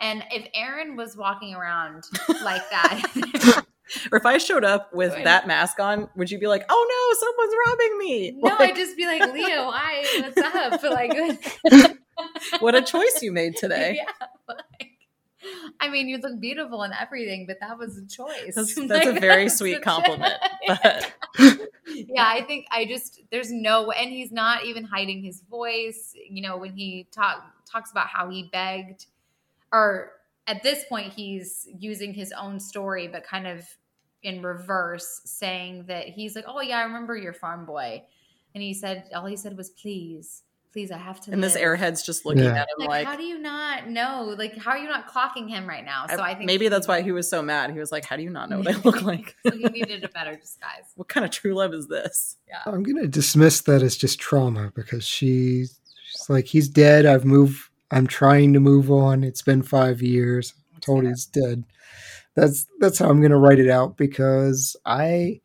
And if Aaron was walking around like that, or if I showed up with Right. that mask on, would you be like, "Oh no, someone's robbing me"? no, Like, I'd just be like, Leo, hi, what's up? Like, what a choice you made today. Yeah, like, I mean, you look beautiful and everything, but that was a choice. That's, that's a very that's sweet compliment. But yeah, I think I just there's no and he's not even hiding his voice. You know, when he talk talks about how he begged, or at this point he's using his own story, but kind of in reverse, saying that he's like, "Oh yeah, I remember your farm boy," and he said all he said was "please." Please, I have to. And this airhead's just looking Yeah. at him Like, like, how do you not know? Like, how are you not clocking him right now? So I, think maybe that's why he he was so mad. He was like, "How do you not know what I look like? so he needed a better disguise. what kind of true love is this?" Yeah. I'm gonna dismiss that as just trauma because she's, she's like, he's dead. I've moved. I'm trying to move on. It's been five years. I'm told fair. he's dead. That's that's how I'm gonna write it out because I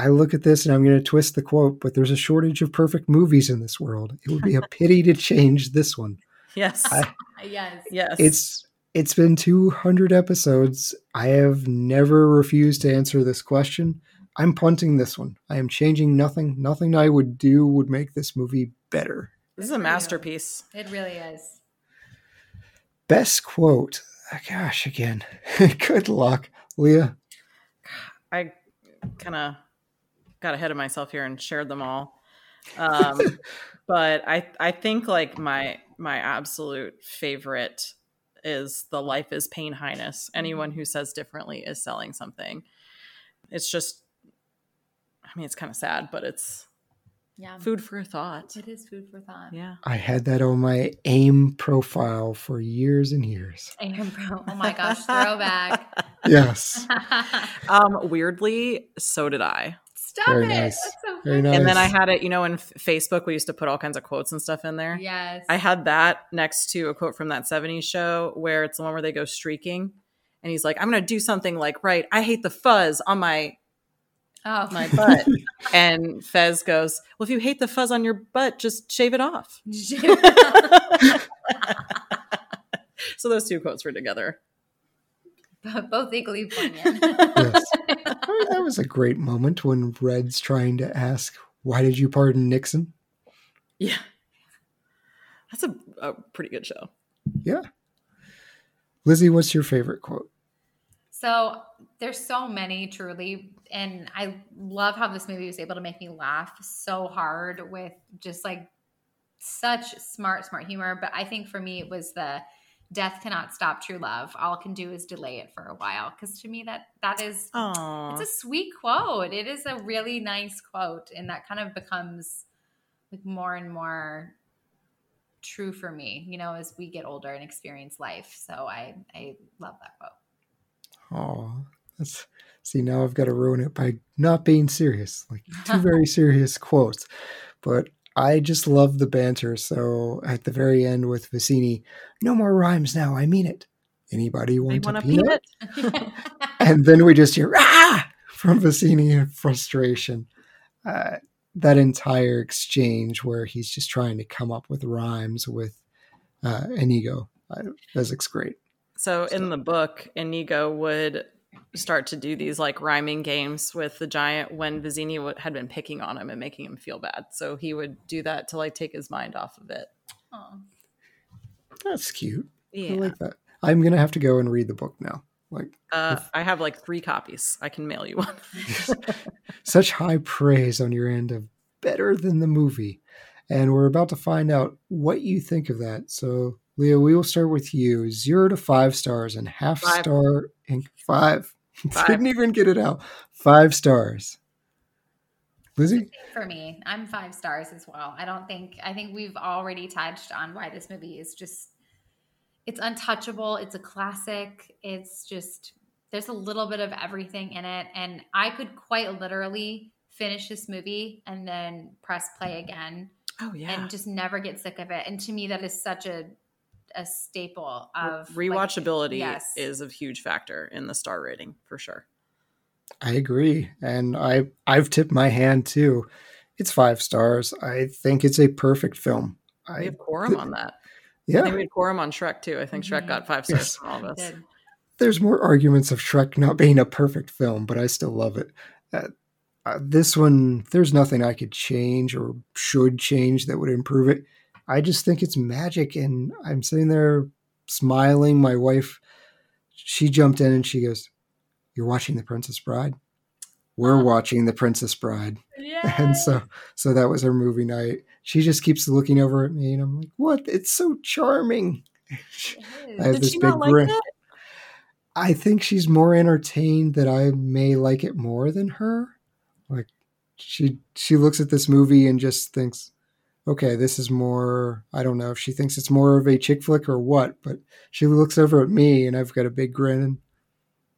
I look at this and I'm gonna twist the quote, but there's a shortage of perfect movies in this world. It would be a pity to change this one. Yes, I- Yes. yes. It's it's been 200 episodes. I have never refused to answer this question. I'm punting this one. I am changing nothing. Nothing I would do would make this movie better. this is a masterpiece. It really is. Best quote. Ah, Gosh, again. Good luck, Leah. I kind of got ahead of myself here and shared them all. Um, but I I think like my my absolute favorite is the life is pain highness. Anyone who says differently is selling something. It's just I mean it's kind of sad, but it's Yeah. food for thought. It is food for thought. Yeah. I had that on my AIM profile for years and years. And bro, oh my gosh, throwback. Yes. Um weirdly, so did I. Stop Very it. nice. That's so Very funny. And then I had it, you know, in Facebook we used to put all kinds of quotes and stuff in there. Yes. I had that next to a quote from that 70s show where it's the one where they go streaking and he's like, I'm going to do something like, right, I hate the fuzz on my oh my butt. and Fez goes, Well, if you hate the fuzz on your butt, just shave it off. so those two quotes were together. Both equally poignant. Yes. That was a great moment when Red's trying to ask, Why did you pardon Nixon? Yeah. That's a, a pretty good show. Yeah. Lizzie, what's your favorite quote? So there's so many truly, and I love how this movie was able to make me laugh so hard with just like such smart, smart humor. But I think for me, it was the death cannot stop true love. All can do is delay it for a while. Because to me, that that is Oh, it's a sweet quote. It is a really nice quote, and that kind of becomes like more and more true for me. You know, as we get older and experience life. So I I love that quote. Oh, that's see now I've got to ruin it by not being serious. Like two very serious quotes, but I just love the banter. So at the very end with Vizzini, no more rhymes now. I mean it. Anybody want, want a a peanut? peanut? And then we just hear ah from Vizzini in frustration. Uh, that entire exchange where he's just trying to come up with rhymes with uh, Inigo. Uh, Fezzik's great. So in the book, Inigo would start to do these like rhyming games with the giant when Vizzini w- had been picking on him and making him feel bad. So he would do that to like take his mind off of it. Aw. That's cute. I like that. I'm gonna have to go and read the book now. Like Uh, I have like three copies. I can mail you one. such high praise on your end of better than the movie. And we're about to find out what you think of that. So, Leo, we will start with you. Zero to five stars and half Five. star five. Five. Didn't even get it out. Five stars. Lizzie? For me, I'm five stars as well. I don't think I think we've already touched on why this movie is just it's untouchable. It's a classic. It's just there's a little bit of everything in it and I could quite literally finish this movie and then press play again Oh yeah. and just never get sick of it. And to me that is such a a staple of like, Rewatchability yes. is a huge factor in the star rating for sure. I agree. And I I've tipped my hand too. It's five stars. I think it's a perfect film. We I have quorum on that. Yeah. think we had quorum on Shrek too. I think Shrek Mhm. got five stars Yes. from all of us. there's more arguments of Shrek not being a perfect film, but I still love it. Uh, uh, this one, there's nothing I could change or should change that would improve it. I just think it's magic, and I'm sitting there smiling. My wife, she jumped in and she goes, "You're watching The Princess Bride." We're Oh. watching The Princess Bride, Yeah. and so so that was our movie night. She just keeps looking over at me, and I'm like, "What? It's so charming." I have Did this she big not like grin. it? I think she's more entertained that I may like it more than her. Like she she looks at this movie and just thinks, okay, this is more, I don't know if she thinks it's more of a chick flick or what, but she looks over at me and I've got a big grin and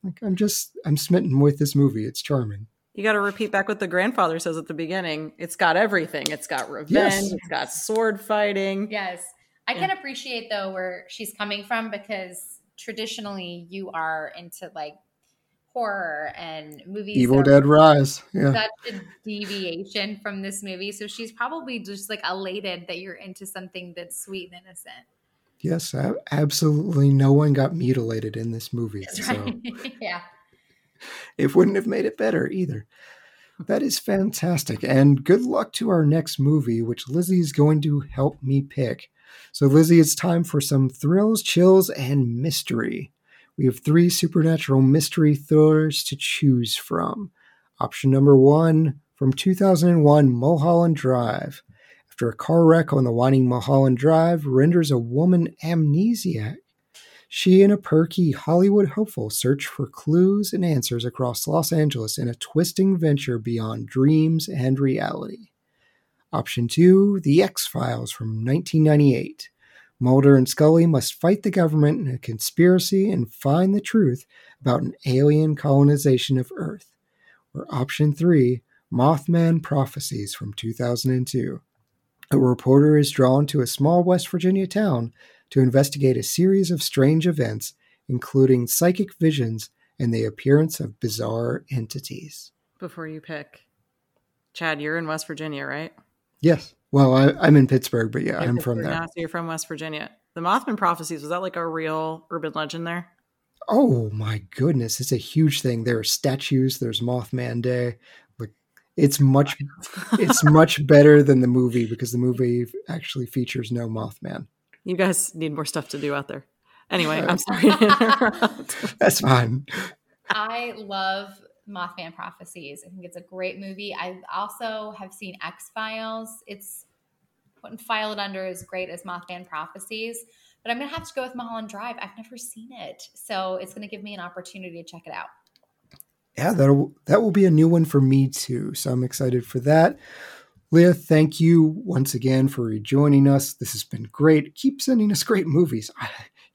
like, I'm just, I'm smitten with this movie. It's charming. You got to repeat back what the grandfather says at the beginning. It's got everything. It's got revenge. Yes. It's got sword fighting. Yes. I Yeah. can appreciate though where she's coming from because traditionally you are into like horror and movies. Evil Dead Rise. Yeah. Such a deviation from this movie. So she's probably just like elated that you're into something that's sweet and innocent. Yes, absolutely no one got mutilated in this movie. That's So right. yeah. it wouldn't have made it better either. That is fantastic. And good luck to our next movie, which Lizzie is going to help me pick. So, Lizzie, it's time for some thrills, chills, and mystery. We have three supernatural mystery thrillers to choose from. Option number one from 2001 Mulholland Drive. After a car wreck on the winding Mulholland Drive renders a woman amnesiac, she and a perky Hollywood hopeful search for clues and answers across Los Angeles in a twisting venture beyond dreams and reality. Option 2 The X Files from 1998. Mulder and Scully must fight the government in a conspiracy and find the truth about an alien colonization of Earth. Or option 3 Mothman Prophecies from 2002. A reporter is drawn to a small West Virginia town to investigate a series of strange events, including psychic visions and the appearance of bizarre entities. Before you pick, Chad, you're in West Virginia, right? Yes. Well, I, I'm in Pittsburgh, but yeah, You're I'm from there. now, so you're from West Virginia. The Mothman prophecies was that like a real urban legend there? Oh my goodness, it's a huge thing. There are statues. There's Mothman Day. Like, it's much, it's much better than the movie because the movie actually features no Mothman. You guys need more stuff to do out there. Anyway, I'm sorry to interrupt. That's fine. I love Mothman Prophecies. I think it's a great movie. I also have seen X Files. It's wouldn't file it under as great as Mothman Prophecies, but I'm gonna have to go with Mulholland Drive. I've never seen it, so it's gonna give me an opportunity to check it out. yeah, that'll that will be a new one for me too. So I'm excited for that. Leah, thank you once again for rejoining us. This has been great. Keep sending us great movies.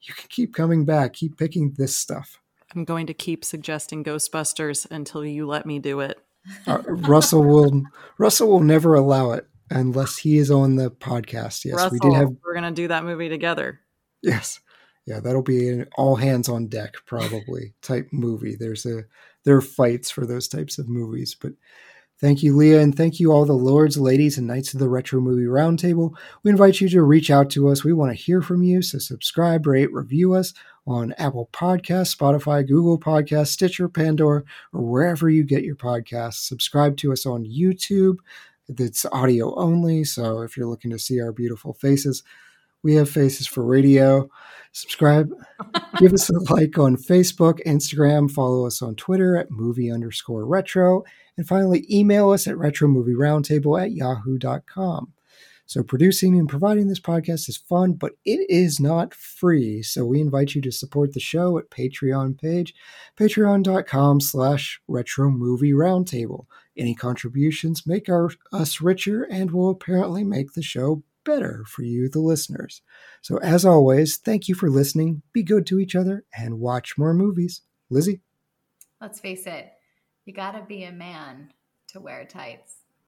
You can keep coming back. Keep picking this stuff. I'm going to keep suggesting Ghostbusters until you let me do it. Uh, Russell will Russell will never allow it unless he is on the podcast. Yes, Russell, we did have we're going to do that movie together. yes. Yeah, that'll be an all hands on deck probably type movie. There's a there are fights for those types of movies, but Thank you, Leah, and thank you all the lords, ladies, and knights of the Retro Movie Roundtable. We invite you to reach out to us. We want to hear from you, so subscribe, rate, review us on Apple Podcasts, Spotify, Google Podcasts, Stitcher, Pandora, or wherever you get your podcasts. Subscribe to us on YouTube. It's audio only, so if you're looking to see our beautiful faces, we have faces for radio. Subscribe. Give us a like on Facebook, Instagram. Follow us on Twitter at movie underscore retro. And finally, email us at retromovieroundtable at yahoo.com. So, producing and providing this podcast is fun, but it is not free. So, we invite you to support the show at Patreon page, patreon.com slash retro movie roundtable. Any contributions make our, us richer and will apparently make the show better for you, the listeners. So, as always, thank you for listening. Be good to each other and watch more movies. Lizzie? Let's face it, you gotta be a man to wear tights.